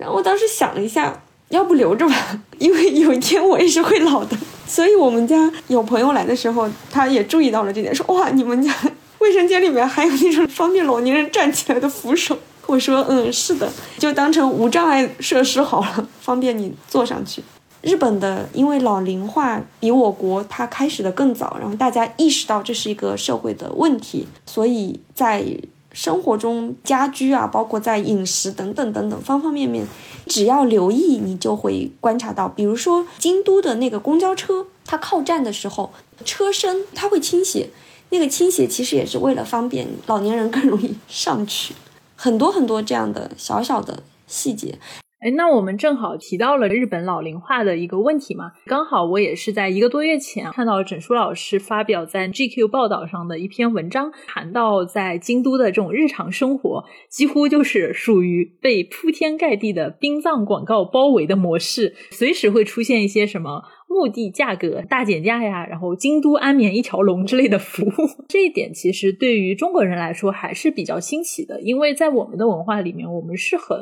然后我当时想了一下。要不留着吧，因为有一天我也是会老的。所以我们家有朋友来的时候，他也注意到了这点，说：“哇，你们家卫生间里面还有那种方便老年人站起来的扶手。”我说：“嗯，是的，就当成无障碍设施好了，方便你坐上去。”日本的因为老龄化比我国它开始的更早，然后大家意识到这是一个社会的问题，所以在。生活中家居啊，包括在饮食等等等等方方面面，只要留意，你就会观察到。比如说京都的那个公交车，它靠站的时候，车身它会倾斜，那个倾斜其实也是为了方便老年人更容易上去。很多很多这样的小小的细节。哎，那我们正好提到了日本老龄化的一个问题嘛，刚好我也是在一个多月前看到整书老师发表在 GQ 报道上的一篇文章，谈到在京都的这种日常生活，几乎就是属于被铺天盖地的殡葬广告包围的模式，随时会出现一些什么墓地价格大减价呀，然后京都安眠一条龙之类的服务，[LAUGHS] 这一点其实对于中国人来说还是比较新奇的，因为在我们的文化里面，我们是很。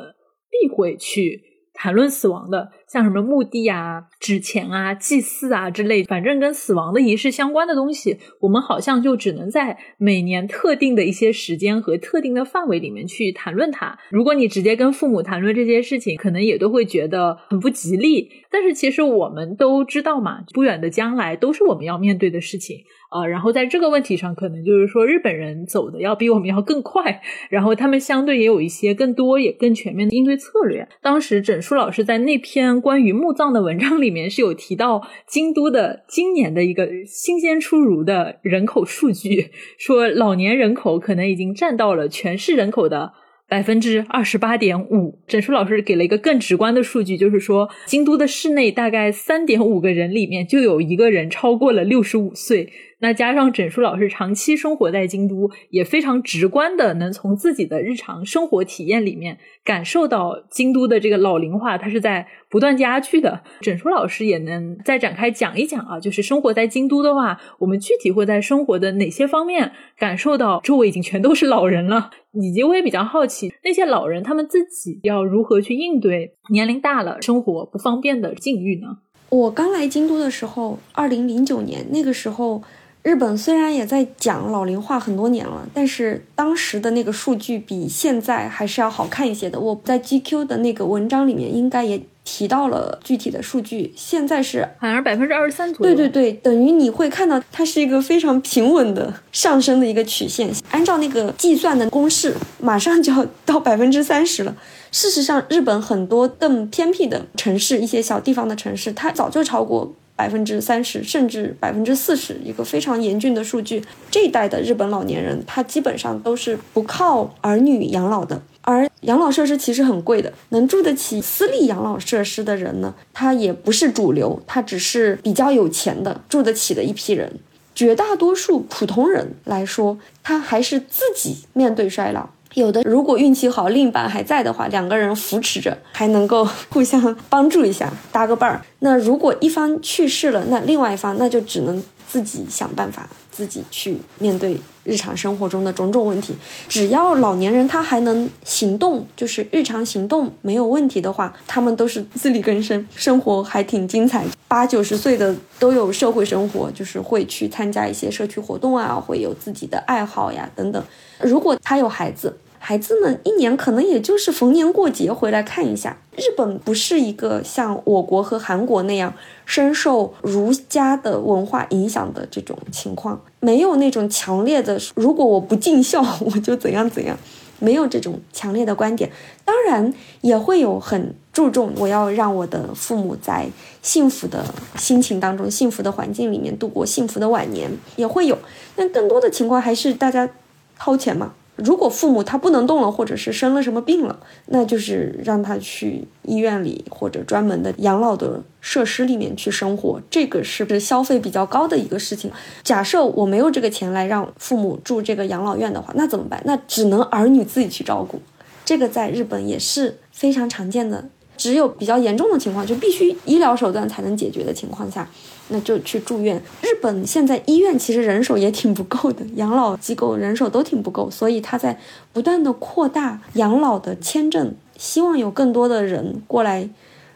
避讳去谈论死亡的，像什么墓地啊、纸钱啊、祭祀啊之类，反正跟死亡的仪式相关的东西，我们好像就只能在每年特定的一些时间和特定的范围里面去谈论它。如果你直接跟父母谈论这些事情，可能也都会觉得很不吉利。但是其实我们都知道嘛，不远的将来都是我们要面对的事情。呃，然后在这个问题上，可能就是说日本人走的要比我们要更快，然后他们相对也有一些更多也更全面的应对策略。当时整书老师在那篇关于墓葬的文章里面是有提到京都的今年的一个新鲜出炉的人口数据，说老年人口可能已经占到了全市人口的。百分之二十八点五，整书老师给了一个更直观的数据，就是说，京都的市内大概三点五个人里面就有一个人超过了六十五岁。那加上整书老师长期生活在京都，也非常直观的能从自己的日常生活体验里面感受到京都的这个老龄化，它是在不断加剧的。整书老师也能再展开讲一讲啊，就是生活在京都的话，我们具体会在生活的哪些方面感受到周围已经全都是老人了，以及我也比较好奇那些老人他们自己要如何去应对年龄大了生活不方便的境遇呢？我刚来京都的时候，二零零九年那个时候。日本虽然也在讲老龄化很多年了，但是当时的那个数据比现在还是要好看一些的。我在 GQ 的那个文章里面应该也提到了具体的数据，现在是好像是百分之二十三左右。对对对，等于你会看到它是一个非常平稳的上升的一个曲线。按照那个计算的公式，马上就要到百分之三十了。事实上，日本很多更偏僻的城市，一些小地方的城市，它早就超过。百分之三十甚至百分之四十，一个非常严峻的数据。这一代的日本老年人，他基本上都是不靠儿女养老的，而养老设施其实很贵的。能住得起私立养老设施的人呢，他也不是主流，他只是比较有钱的住得起的一批人。绝大多数普通人来说，他还是自己面对衰老。有的如果运气好，另一半还在的话，两个人扶持着，还能够互相帮助一下，搭个伴儿。那如果一方去世了，那另外一方那就只能自己想办法，自己去面对日常生活中的种种问题。只要老年人他还能行动，就是日常行动没有问题的话，他们都是自力更生，生活还挺精彩。八九十岁的都有社会生活，就是会去参加一些社区活动啊，会有自己的爱好呀等等。如果他有孩子，孩子们一年可能也就是逢年过节回来看一下。日本不是一个像我国和韩国那样深受儒家的文化影响的这种情况，没有那种强烈的“如果我不尽孝，[LAUGHS] 我就怎样怎样”，没有这种强烈的观点。当然也会有很注重我要让我的父母在幸福的心情当中、幸福的环境里面度过幸福的晚年，也会有。但更多的情况还是大家掏钱嘛。如果父母他不能动了，或者是生了什么病了，那就是让他去医院里或者专门的养老的设施里面去生活，这个是不是消费比较高的一个事情。假设我没有这个钱来让父母住这个养老院的话，那怎么办？那只能儿女自己去照顾。这个在日本也是非常常见的，只有比较严重的情况，就必须医疗手段才能解决的情况下。那就去住院。日本现在医院其实人手也挺不够的，养老机构人手都挺不够，所以他在不断的扩大养老的签证，希望有更多的人过来。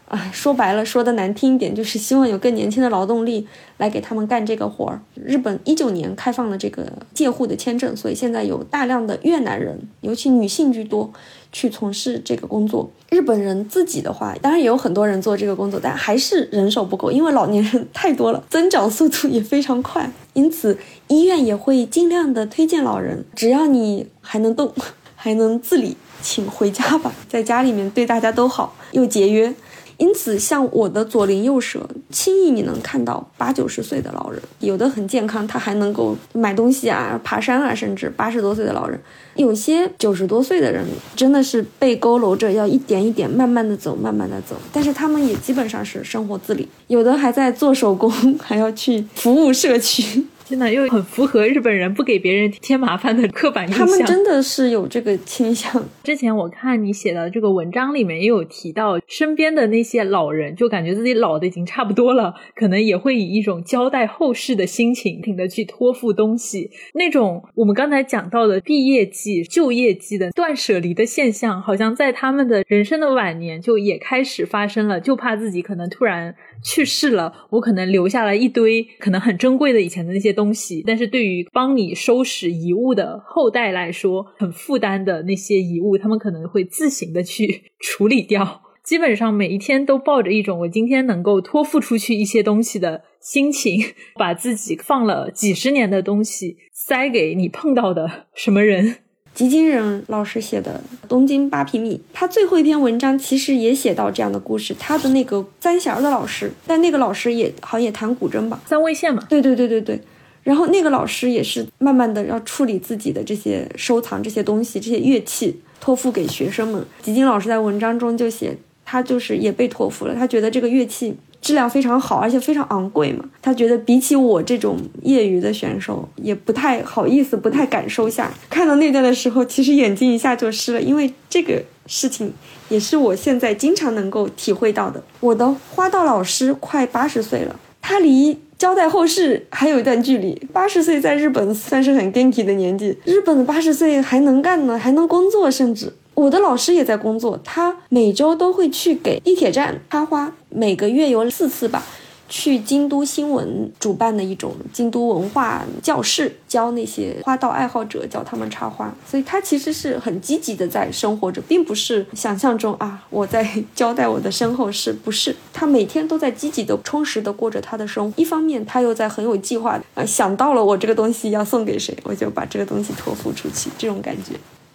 啊，说白了，说的难听一点，就是希望有更年轻的劳动力来给他们干这个活儿。日本一九年开放了这个借户的签证，所以现在有大量的越南人，尤其女性居多，去从事这个工作。日本人自己的话，当然也有很多人做这个工作，但还是人手不够，因为老年人太多了，增长速度也非常快。因此，医院也会尽量的推荐老人，只要你还能动，还能自理，请回家吧，在家里面对大家都好，又节约。因此，像我的左邻右舍，轻易你能看到八九十岁的老人，有的很健康，他还能够买东西啊、爬山啊，甚至八十多岁的老人，有些九十多岁的人，真的是被佝偻着，要一点一点慢慢的走，慢慢的走。但是他们也基本上是生活自理，有的还在做手工，[LAUGHS] 还要去服务社区。真的又很符合日本人不给别人添麻烦的 [LAUGHS] 刻板印象。他们真的是有这个倾向。[LAUGHS] 之前我看你写的这个文章里面也有提到，身边的那些老人就感觉自己老的已经差不多了，可能也会以一种交代后事的心情，不停的去托付东西。那种我们刚才讲到的毕业季、就业季的断舍离的现象，好像在他们的人生的晚年就也开始发生了，就怕自己可能突然。去世了，我可能留下了一堆可能很珍贵的以前的那些东西，但是对于帮你收拾遗物的后代来说，很负担的那些遗物，他们可能会自行的去 [LAUGHS] 处理掉。基本上每一天都抱着一种我今天能够托付出去一些东西的心情，[LAUGHS] 把自己放了几十年的东西塞给你碰到的什么人。吉金人老师写的《东京八平米》，他最后一篇文章其实也写到这样的故事。他的那个三弦的老师，但那个老师也好像也弹古筝吧，三味线嘛。对对对对对。然后那个老师也是慢慢的要处理自己的这些收藏这些东西，这些乐器托付给学生们。吉金老师在文章中就写，他就是也被托付了，他觉得这个乐器。质量非常好，而且非常昂贵嘛。他觉得比起我这种业余的选手，也不太好意思，不太敢收下。看到那段的时候，其实眼睛一下就湿了，因为这个事情也是我现在经常能够体会到的。我的花道老师快八十岁了，他离交代后事还有一段距离。八十岁在日本算是很 genki 的年纪，日本的八十岁还能干呢，还能工作，甚至。我的老师也在工作，他每周都会去给地铁站插花，每个月有四次吧，去京都新闻主办的一种京都文化教室，教那些花道爱好者，教他们插花。所以他其实是很积极的在生活着，并不是想象中啊，我在交代我的身后事，不是。他每天都在积极的、充实的过着他的生活。一方面，他又在很有计划的啊，想到了我这个东西要送给谁，我就把这个东西托付出去，这种感觉。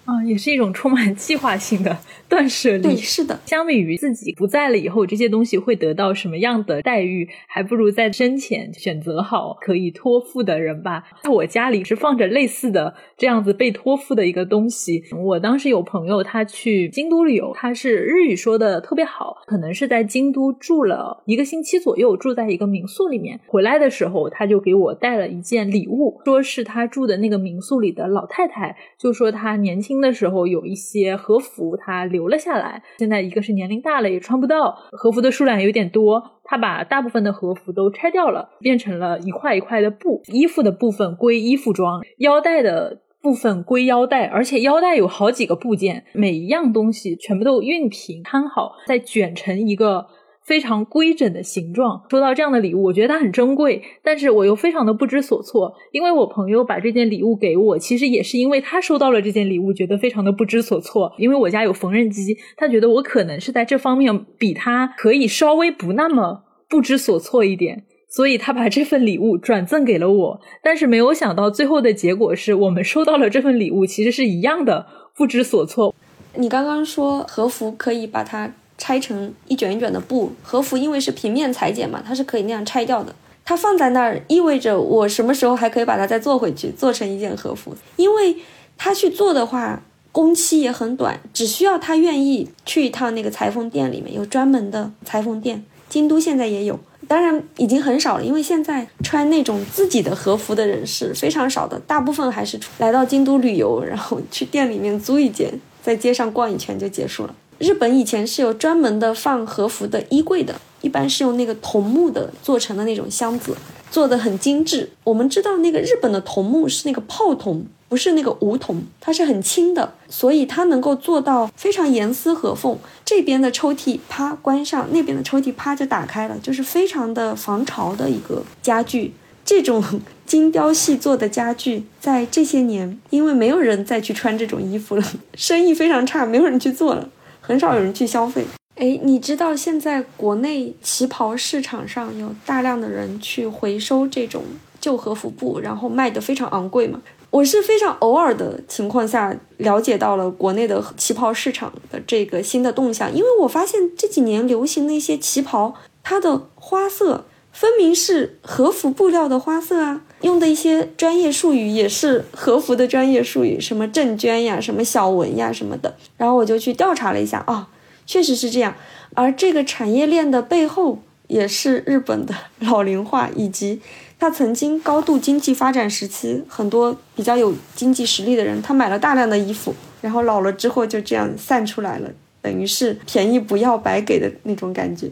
啊，也是一种充满计划性的断舍离。对，是的。相比于自己不在了以后，这些东西会得到什么样的待遇，还不如在生前选择好可以托付的人吧。在我家里是放着类似的这样子被托付的一个东西。我当时有朋友他去京都旅游，他是日语说的特别好，可能是在京都住了一个星期左右，住在一个民宿里面。回来的时候，他就给我带了一件礼物，说是他住的那个民宿里的老太太，就说他年轻。轻的时候有一些和服，他留了下来。现在一个是年龄大了，也穿不到，和服的数量有点多，他把大部分的和服都拆掉了，变成了一块一块的布。衣服的部分归衣服装，腰带的部分归腰带，而且腰带有好几个部件，每一样东西全部都熨平摊好，再卷成一个。非常规整的形状，收到这样的礼物，我觉得它很珍贵，但是我又非常的不知所措，因为我朋友把这件礼物给我，其实也是因为他收到了这件礼物，觉得非常的不知所措。因为我家有缝纫机，他觉得我可能是在这方面比他可以稍微不那么不知所措一点，所以他把这份礼物转赠给了我。但是没有想到最后的结果是我们收到了这份礼物，其实是一样的不知所措。你刚刚说和服可以把它。拆成一卷一卷的布，和服因为是平面裁剪嘛，它是可以那样拆掉的。它放在那儿意味着我什么时候还可以把它再做回去，做成一件和服。因为他去做的话，工期也很短，只需要他愿意去一趟那个裁缝店里面，有专门的裁缝店。京都现在也有，当然已经很少了，因为现在穿那种自己的和服的人是非常少的，大部分还是来到京都旅游，然后去店里面租一件，在街上逛一圈就结束了。日本以前是有专门的放和服的衣柜的，一般是用那个桐木的做成的那种箱子，做的很精致。我们知道那个日本的桐木是那个泡桐，不是那个梧桐，它是很轻的，所以它能够做到非常严丝合缝。这边的抽屉啪关上，那边的抽屉啪就打开了，就是非常的防潮的一个家具。这种精雕细作的家具，在这些年，因为没有人再去穿这种衣服了，[LAUGHS] 生意非常差，没有人去做了。很少有人去消费。哎，你知道现在国内旗袍市场上有大量的人去回收这种旧和服布，然后卖的非常昂贵吗？我是非常偶尔的情况下了解到了国内的旗袍市场的这个新的动向，因为我发现这几年流行的一些旗袍，它的花色分明是和服布料的花色啊。用的一些专业术语也是和服的专业术语，什么正绢呀，什么小纹呀，什么的。然后我就去调查了一下，啊，确实是这样。而这个产业链的背后，也是日本的老龄化，以及他曾经高度经济发展时期，很多比较有经济实力的人，他买了大量的衣服，然后老了之后就这样散出来了，等于是便宜不要白给的那种感觉。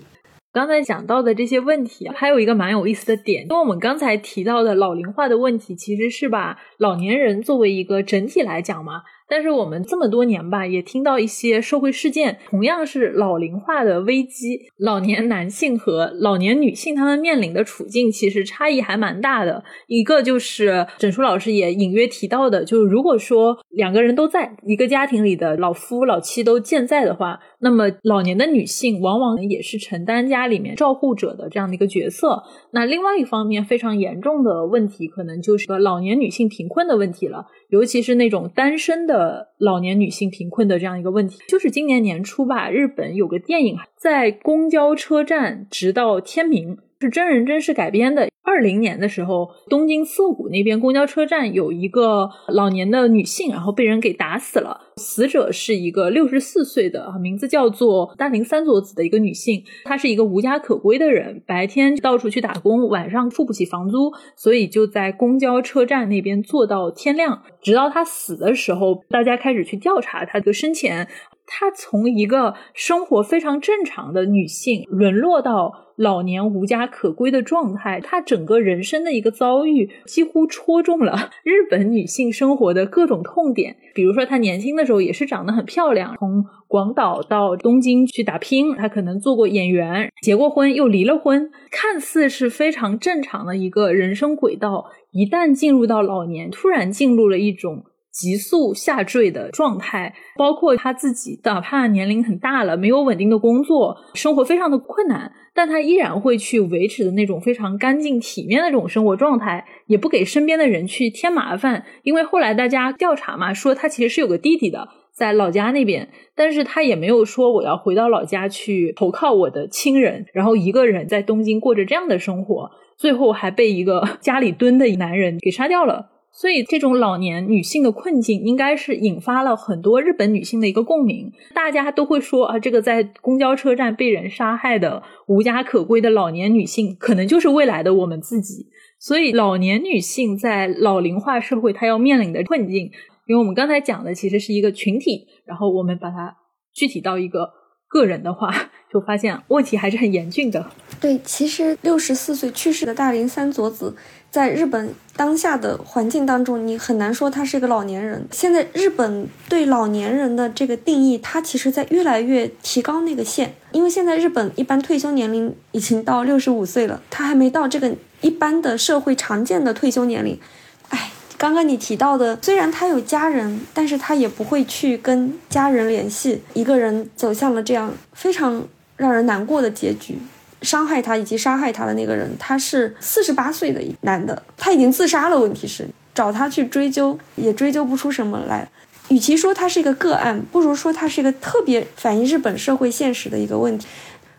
刚才讲到的这些问题，还有一个蛮有意思的点，因为我们刚才提到的老龄化的问题，其实是把老年人作为一个整体来讲嘛。但是我们这么多年吧，也听到一些社会事件，同样是老龄化的危机，老年男性和老年女性他们面临的处境其实差异还蛮大的。一个就是整书老师也隐约提到的，就是如果说两个人都在一个家庭里的老夫老妻都健在的话，那么老年的女性往往也是承担家里面照护者的这样的一个角色。那另外一方面非常严重的问题，可能就是老年女性贫困的问题了。尤其是那种单身的老年女性贫困的这样一个问题，就是今年年初吧，日本有个电影在公交车站直到天明。是真人真事改编的。二零年的时候，东京涩谷那边公交车站有一个老年的女性，然后被人给打死了。死者是一个六十四岁的，名字叫做大林三佐子的一个女性。她是一个无家可归的人，白天到处去打工，晚上付不起房租，所以就在公交车站那边坐到天亮。直到她死的时候，大家开始去调查她的生前。她从一个生活非常正常的女性，沦落到。老年无家可归的状态，她整个人生的一个遭遇，几乎戳中了 [LAUGHS] 日本女性生活的各种痛点。比如说，她年轻的时候也是长得很漂亮，从广岛到东京去打拼，她可能做过演员，结过婚又离了婚，看似是非常正常的一个人生轨道。一旦进入到老年，突然进入了一种。急速下坠的状态，包括他自己，哪怕年龄很大了，没有稳定的工作，生活非常的困难，但他依然会去维持的那种非常干净体面的这种生活状态，也不给身边的人去添麻烦。因为后来大家调查嘛，说他其实是有个弟弟的，在老家那边，但是他也没有说我要回到老家去投靠我的亲人，然后一个人在东京过着这样的生活，最后还被一个 [LAUGHS] 家里蹲的男人给杀掉了。所以，这种老年女性的困境，应该是引发了很多日本女性的一个共鸣。大家都会说啊，这个在公交车站被人杀害的无家可归的老年女性，可能就是未来的我们自己。所以，老年女性在老龄化社会，她要面临的困境，因为我们刚才讲的其实是一个群体，然后我们把它具体到一个个人的话，就发现问题还是很严峻的。对，其实六十四岁去世的大林三佐子。在日本当下的环境当中，你很难说他是一个老年人。现在日本对老年人的这个定义，它其实在越来越提高那个线。因为现在日本一般退休年龄已经到六十五岁了，他还没到这个一般的社会常见的退休年龄。哎，刚刚你提到的，虽然他有家人，但是他也不会去跟家人联系，一个人走向了这样非常让人难过的结局。伤害他以及杀害他的那个人，他是四十八岁的男的，他已经自杀了。问题是找他去追究，也追究不出什么来。与其说他是一个个案，不如说他是一个特别反映日本社会现实的一个问题。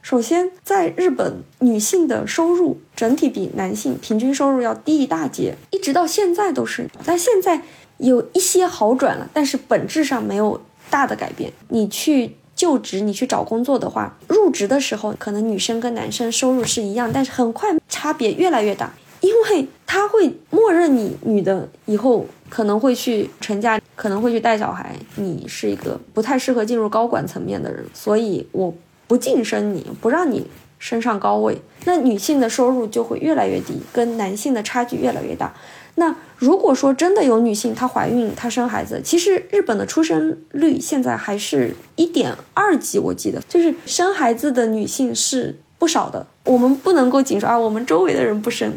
首先，在日本，女性的收入整体比男性平均收入要低一大截，一直到现在都是。但现在有一些好转了，但是本质上没有大的改变。你去。就职，你去找工作的话，入职的时候可能女生跟男生收入是一样，但是很快差别越来越大，因为他会默认你女的以后可能会去成家，可能会去带小孩，你是一个不太适合进入高管层面的人，所以我不晋升你，不让你升上高位，那女性的收入就会越来越低，跟男性的差距越来越大。那如果说真的有女性她怀孕她生孩子，其实日本的出生率现在还是一点二级，我记得就是生孩子的女性是不少的。我们不能够仅说啊，我们周围的人不生，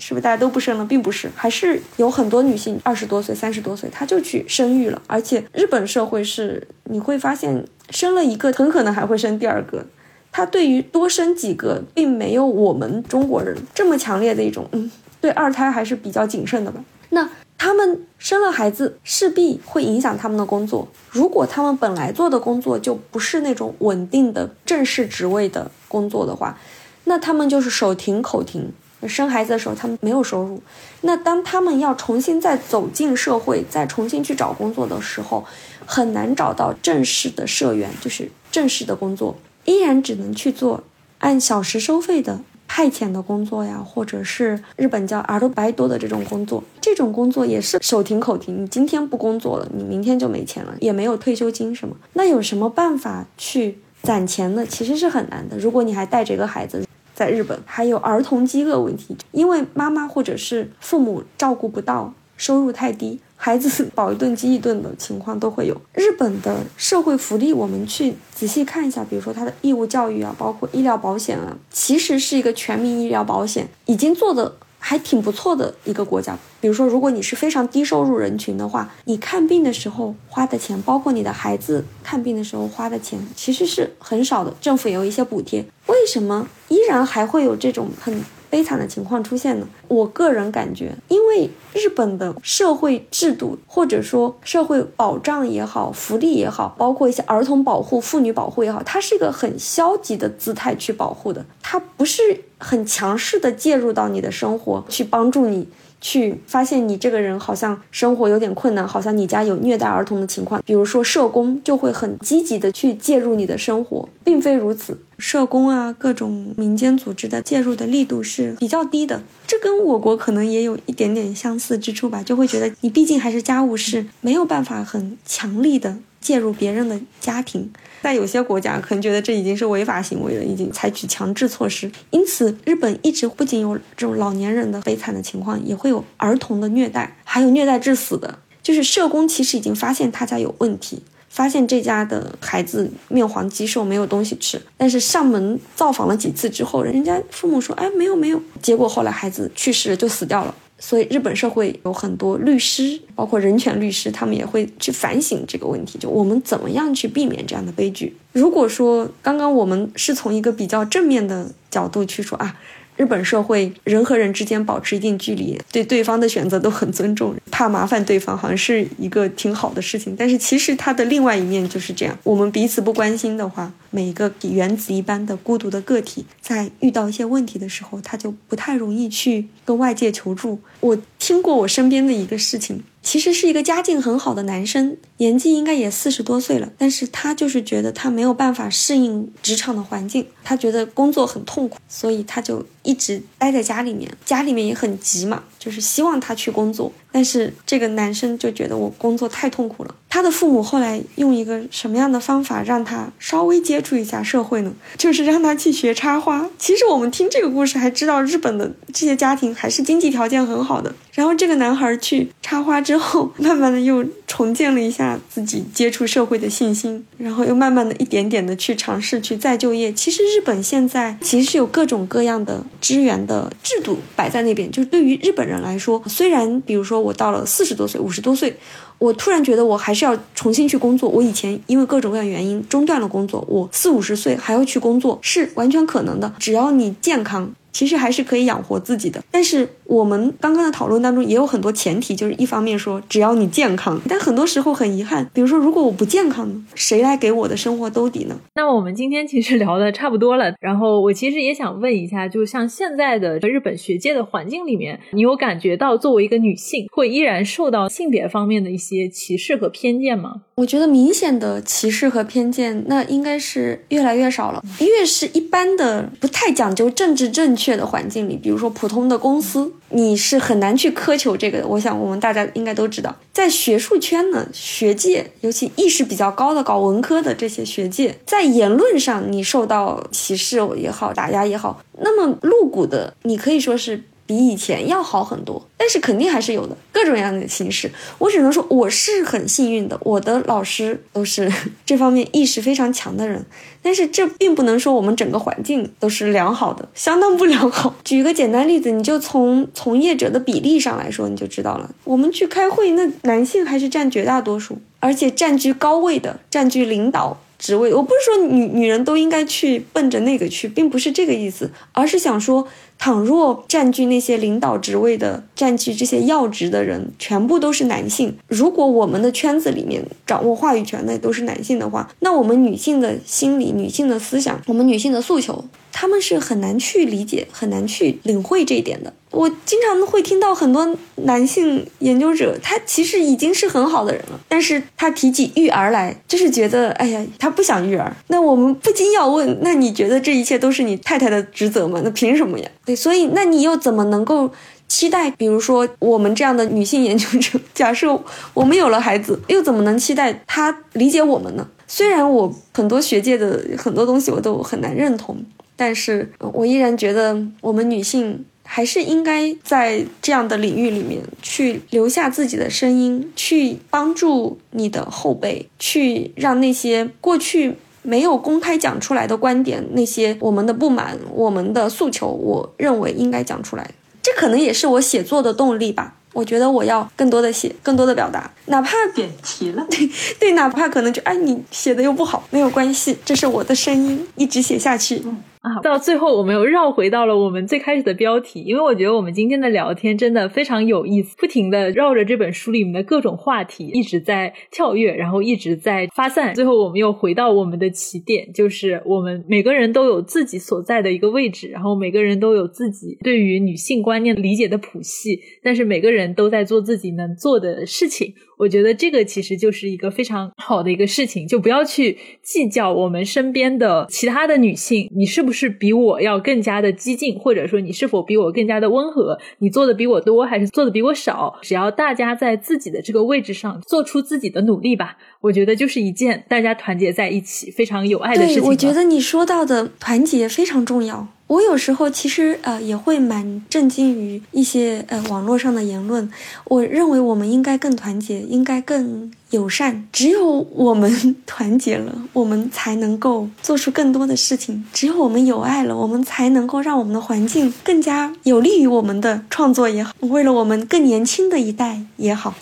是不是大家都不生了？并不是，还是有很多女性二十多岁、三十多岁，她就去生育了。而且日本社会是你会发现，生了一个很可能还会生第二个，她对于多生几个，并没有我们中国人这么强烈的一种嗯。对二胎还是比较谨慎的吧。那他们生了孩子，势必会影响他们的工作。如果他们本来做的工作就不是那种稳定的正式职位的工作的话，那他们就是手停口停。生孩子的时候，他们没有收入。那当他们要重新再走进社会，再重新去找工作的时候，很难找到正式的社员，就是正式的工作，依然只能去做按小时收费的。派遣的工作呀，或者是日本叫阿鲁白多的这种工作，这种工作也是手停口停。你今天不工作了，你明天就没钱了，也没有退休金什么。那有什么办法去攒钱呢？其实是很难的。如果你还带着一个孩子在日本，还有儿童饥饿问题，因为妈妈或者是父母照顾不到，收入太低。孩子饱一顿饥一顿的情况都会有。日本的社会福利，我们去仔细看一下，比如说它的义务教育啊，包括医疗保险啊，其实是一个全民医疗保险，已经做的还挺不错的一个国家。比如说，如果你是非常低收入人群的话，你看病的时候花的钱，包括你的孩子看病的时候花的钱，其实是很少的，政府也有一些补贴。为什么依然还会有这种很？悲惨的情况出现呢？我个人感觉，因为日本的社会制度或者说社会保障也好，福利也好，包括一些儿童保护、妇女保护也好，它是一个很消极的姿态去保护的，它不是很强势的介入到你的生活去帮助你。去发现你这个人好像生活有点困难，好像你家有虐待儿童的情况，比如说社工就会很积极的去介入你的生活，并非如此，社工啊各种民间组织的介入的力度是比较低的，这跟我国可能也有一点点相似之处吧，就会觉得你毕竟还是家务事，没有办法很强力的介入别人的家庭。在有些国家，可能觉得这已经是违法行为了，已经采取强制措施。因此，日本一直不仅有这种老年人的悲惨的情况，也会有儿童的虐待，还有虐待致死的。就是社工其实已经发现他家有问题，发现这家的孩子面黄肌瘦，没有东西吃。但是上门造访了几次之后，人家父母说：“哎，没有没有。”结果后来孩子去世了，就死掉了。所以，日本社会有很多律师，包括人权律师，他们也会去反省这个问题，就我们怎么样去避免这样的悲剧。如果说刚刚我们是从一个比较正面的角度去说啊。日本社会人和人之间保持一定距离，对对方的选择都很尊重，怕麻烦对方，好像是一个挺好的事情。但是其实它的另外一面就是这样：我们彼此不关心的话，每一个原子一般的孤独的个体，在遇到一些问题的时候，他就不太容易去跟外界求助。我听过我身边的一个事情，其实是一个家境很好的男生，年纪应该也四十多岁了，但是他就是觉得他没有办法适应职场的环境，他觉得工作很痛苦，所以他就一直待在家里面，家里面也很急嘛，就是希望他去工作，但是这个男生就觉得我工作太痛苦了。他的父母后来用一个什么样的方法让他稍微接触一下社会呢？就是让他去学插花。其实我们听这个故事还知道，日本的这些家庭还是经济条件很好的。然后这个男孩去插花之后，慢慢的又重建了一下自己接触社会的信心，然后又慢慢的一点点的去尝试去再就业。其实日本现在其实是有各种各样的支援的制度摆在那边，就是对于日本人来说，虽然比如说我到了四十多岁、五十多岁。我突然觉得我还是要重新去工作。我以前因为各种各样原因中断了工作，我四五十岁还要去工作是完全可能的，只要你健康。其实还是可以养活自己的，但是我们刚刚的讨论当中也有很多前提，就是一方面说只要你健康，但很多时候很遗憾，比如说如果我不健康呢，谁来给我的生活兜底呢？那我们今天其实聊的差不多了，然后我其实也想问一下，就像现在的日本学界的环境里面，你有感觉到作为一个女性会依然受到性别方面的一些歧视和偏见吗？我觉得明显的歧视和偏见，那应该是越来越少了。越是一般的不太讲究政治正确的环境里，比如说普通的公司，你是很难去苛求这个的。我想我们大家应该都知道，在学术圈呢，学界尤其意识比较高的搞文科的这些学界，在言论上你受到歧视也好，打压也好，那么露骨的，你可以说是。比以前要好很多，但是肯定还是有的各种各样的形式。我只能说我是很幸运的，我的老师都是 [LAUGHS] 这方面意识非常强的人。但是这并不能说我们整个环境都是良好的，相当不良好。举个简单例子，你就从从业者的比例上来说，你就知道了。我们去开会，那男性还是占绝大多数，而且占据高位的，占据领导。职位，我不是说女女人都应该去奔着那个去，并不是这个意思，而是想说，倘若占据那些领导职位的、占据这些要职的人全部都是男性，如果我们的圈子里面掌握话语权的都是男性的话，那我们女性的心理、女性的思想、我们女性的诉求。他们是很难去理解、很难去领会这一点的。我经常会听到很多男性研究者，他其实已经是很好的人了，但是他提起育儿来，就是觉得，哎呀，他不想育儿。那我们不禁要问，那你觉得这一切都是你太太的职责吗？那凭什么呀？所以那你又怎么能够期待，比如说我们这样的女性研究者，[LAUGHS] 假设我们有了孩子，又怎么能期待他理解我们呢？虽然我很多学界的很多东西我都很难认同。但是我依然觉得，我们女性还是应该在这样的领域里面去留下自己的声音，去帮助你的后辈，去让那些过去没有公开讲出来的观点，那些我们的不满、我们的诉求，我认为应该讲出来。这可能也是我写作的动力吧。我觉得我要更多的写，更多的表达，哪怕点题了，[LAUGHS] 对对，哪怕可能就哎，你写的又不好，没有关系，这是我的声音，一直写下去。啊，到最后我们又绕回到了我们最开始的标题，因为我觉得我们今天的聊天真的非常有意思，不停的绕着这本书里面的各种话题一直在跳跃，然后一直在发散，最后我们又回到我们的起点，就是我们每个人都有自己所在的一个位置，然后每个人都有自己对于女性观念理解的谱系，但是每个人都在做自己能做的事情。我觉得这个其实就是一个非常好的一个事情，就不要去计较我们身边的其他的女性，你是不是比我要更加的激进，或者说你是否比我更加的温和，你做的比我多还是做的比我少？只要大家在自己的这个位置上做出自己的努力吧，我觉得就是一件大家团结在一起非常有爱的事情。我觉得你说到的团结非常重要。我有时候其实呃也会蛮震惊于一些呃网络上的言论。我认为我们应该更团结，应该更友善。只有我们团结了，我们才能够做出更多的事情。只有我们有爱了，我们才能够让我们的环境更加有利于我们的创作也好，为了我们更年轻的一代也好，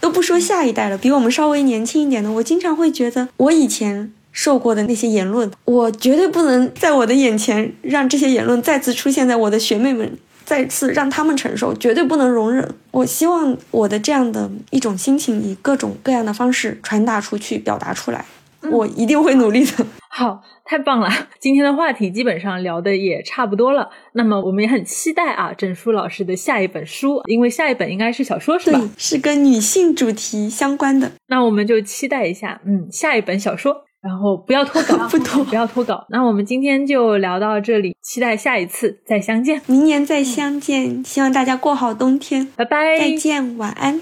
都不说下一代了，比我们稍微年轻一点的，我经常会觉得我以前。受过的那些言论，我绝对不能在我的眼前让这些言论再次出现在我的学妹们，再次让他们承受，绝对不能容忍。我希望我的这样的一种心情以各种各样的方式传达出去、表达出来。我一定会努力的。[LAUGHS] 好，太棒了！今天的话题基本上聊的也差不多了。那么我们也很期待啊，郑书老师的下一本书，因为下一本应该是小说是吧？对，是跟女性主题相关的。那我们就期待一下，嗯，下一本小说。然后不要脱稿，[LAUGHS] 不脱，不要脱稿。那我们今天就聊到这里，期待下一次再相见，明年再相见。希望大家过好冬天，拜拜，再见，晚安。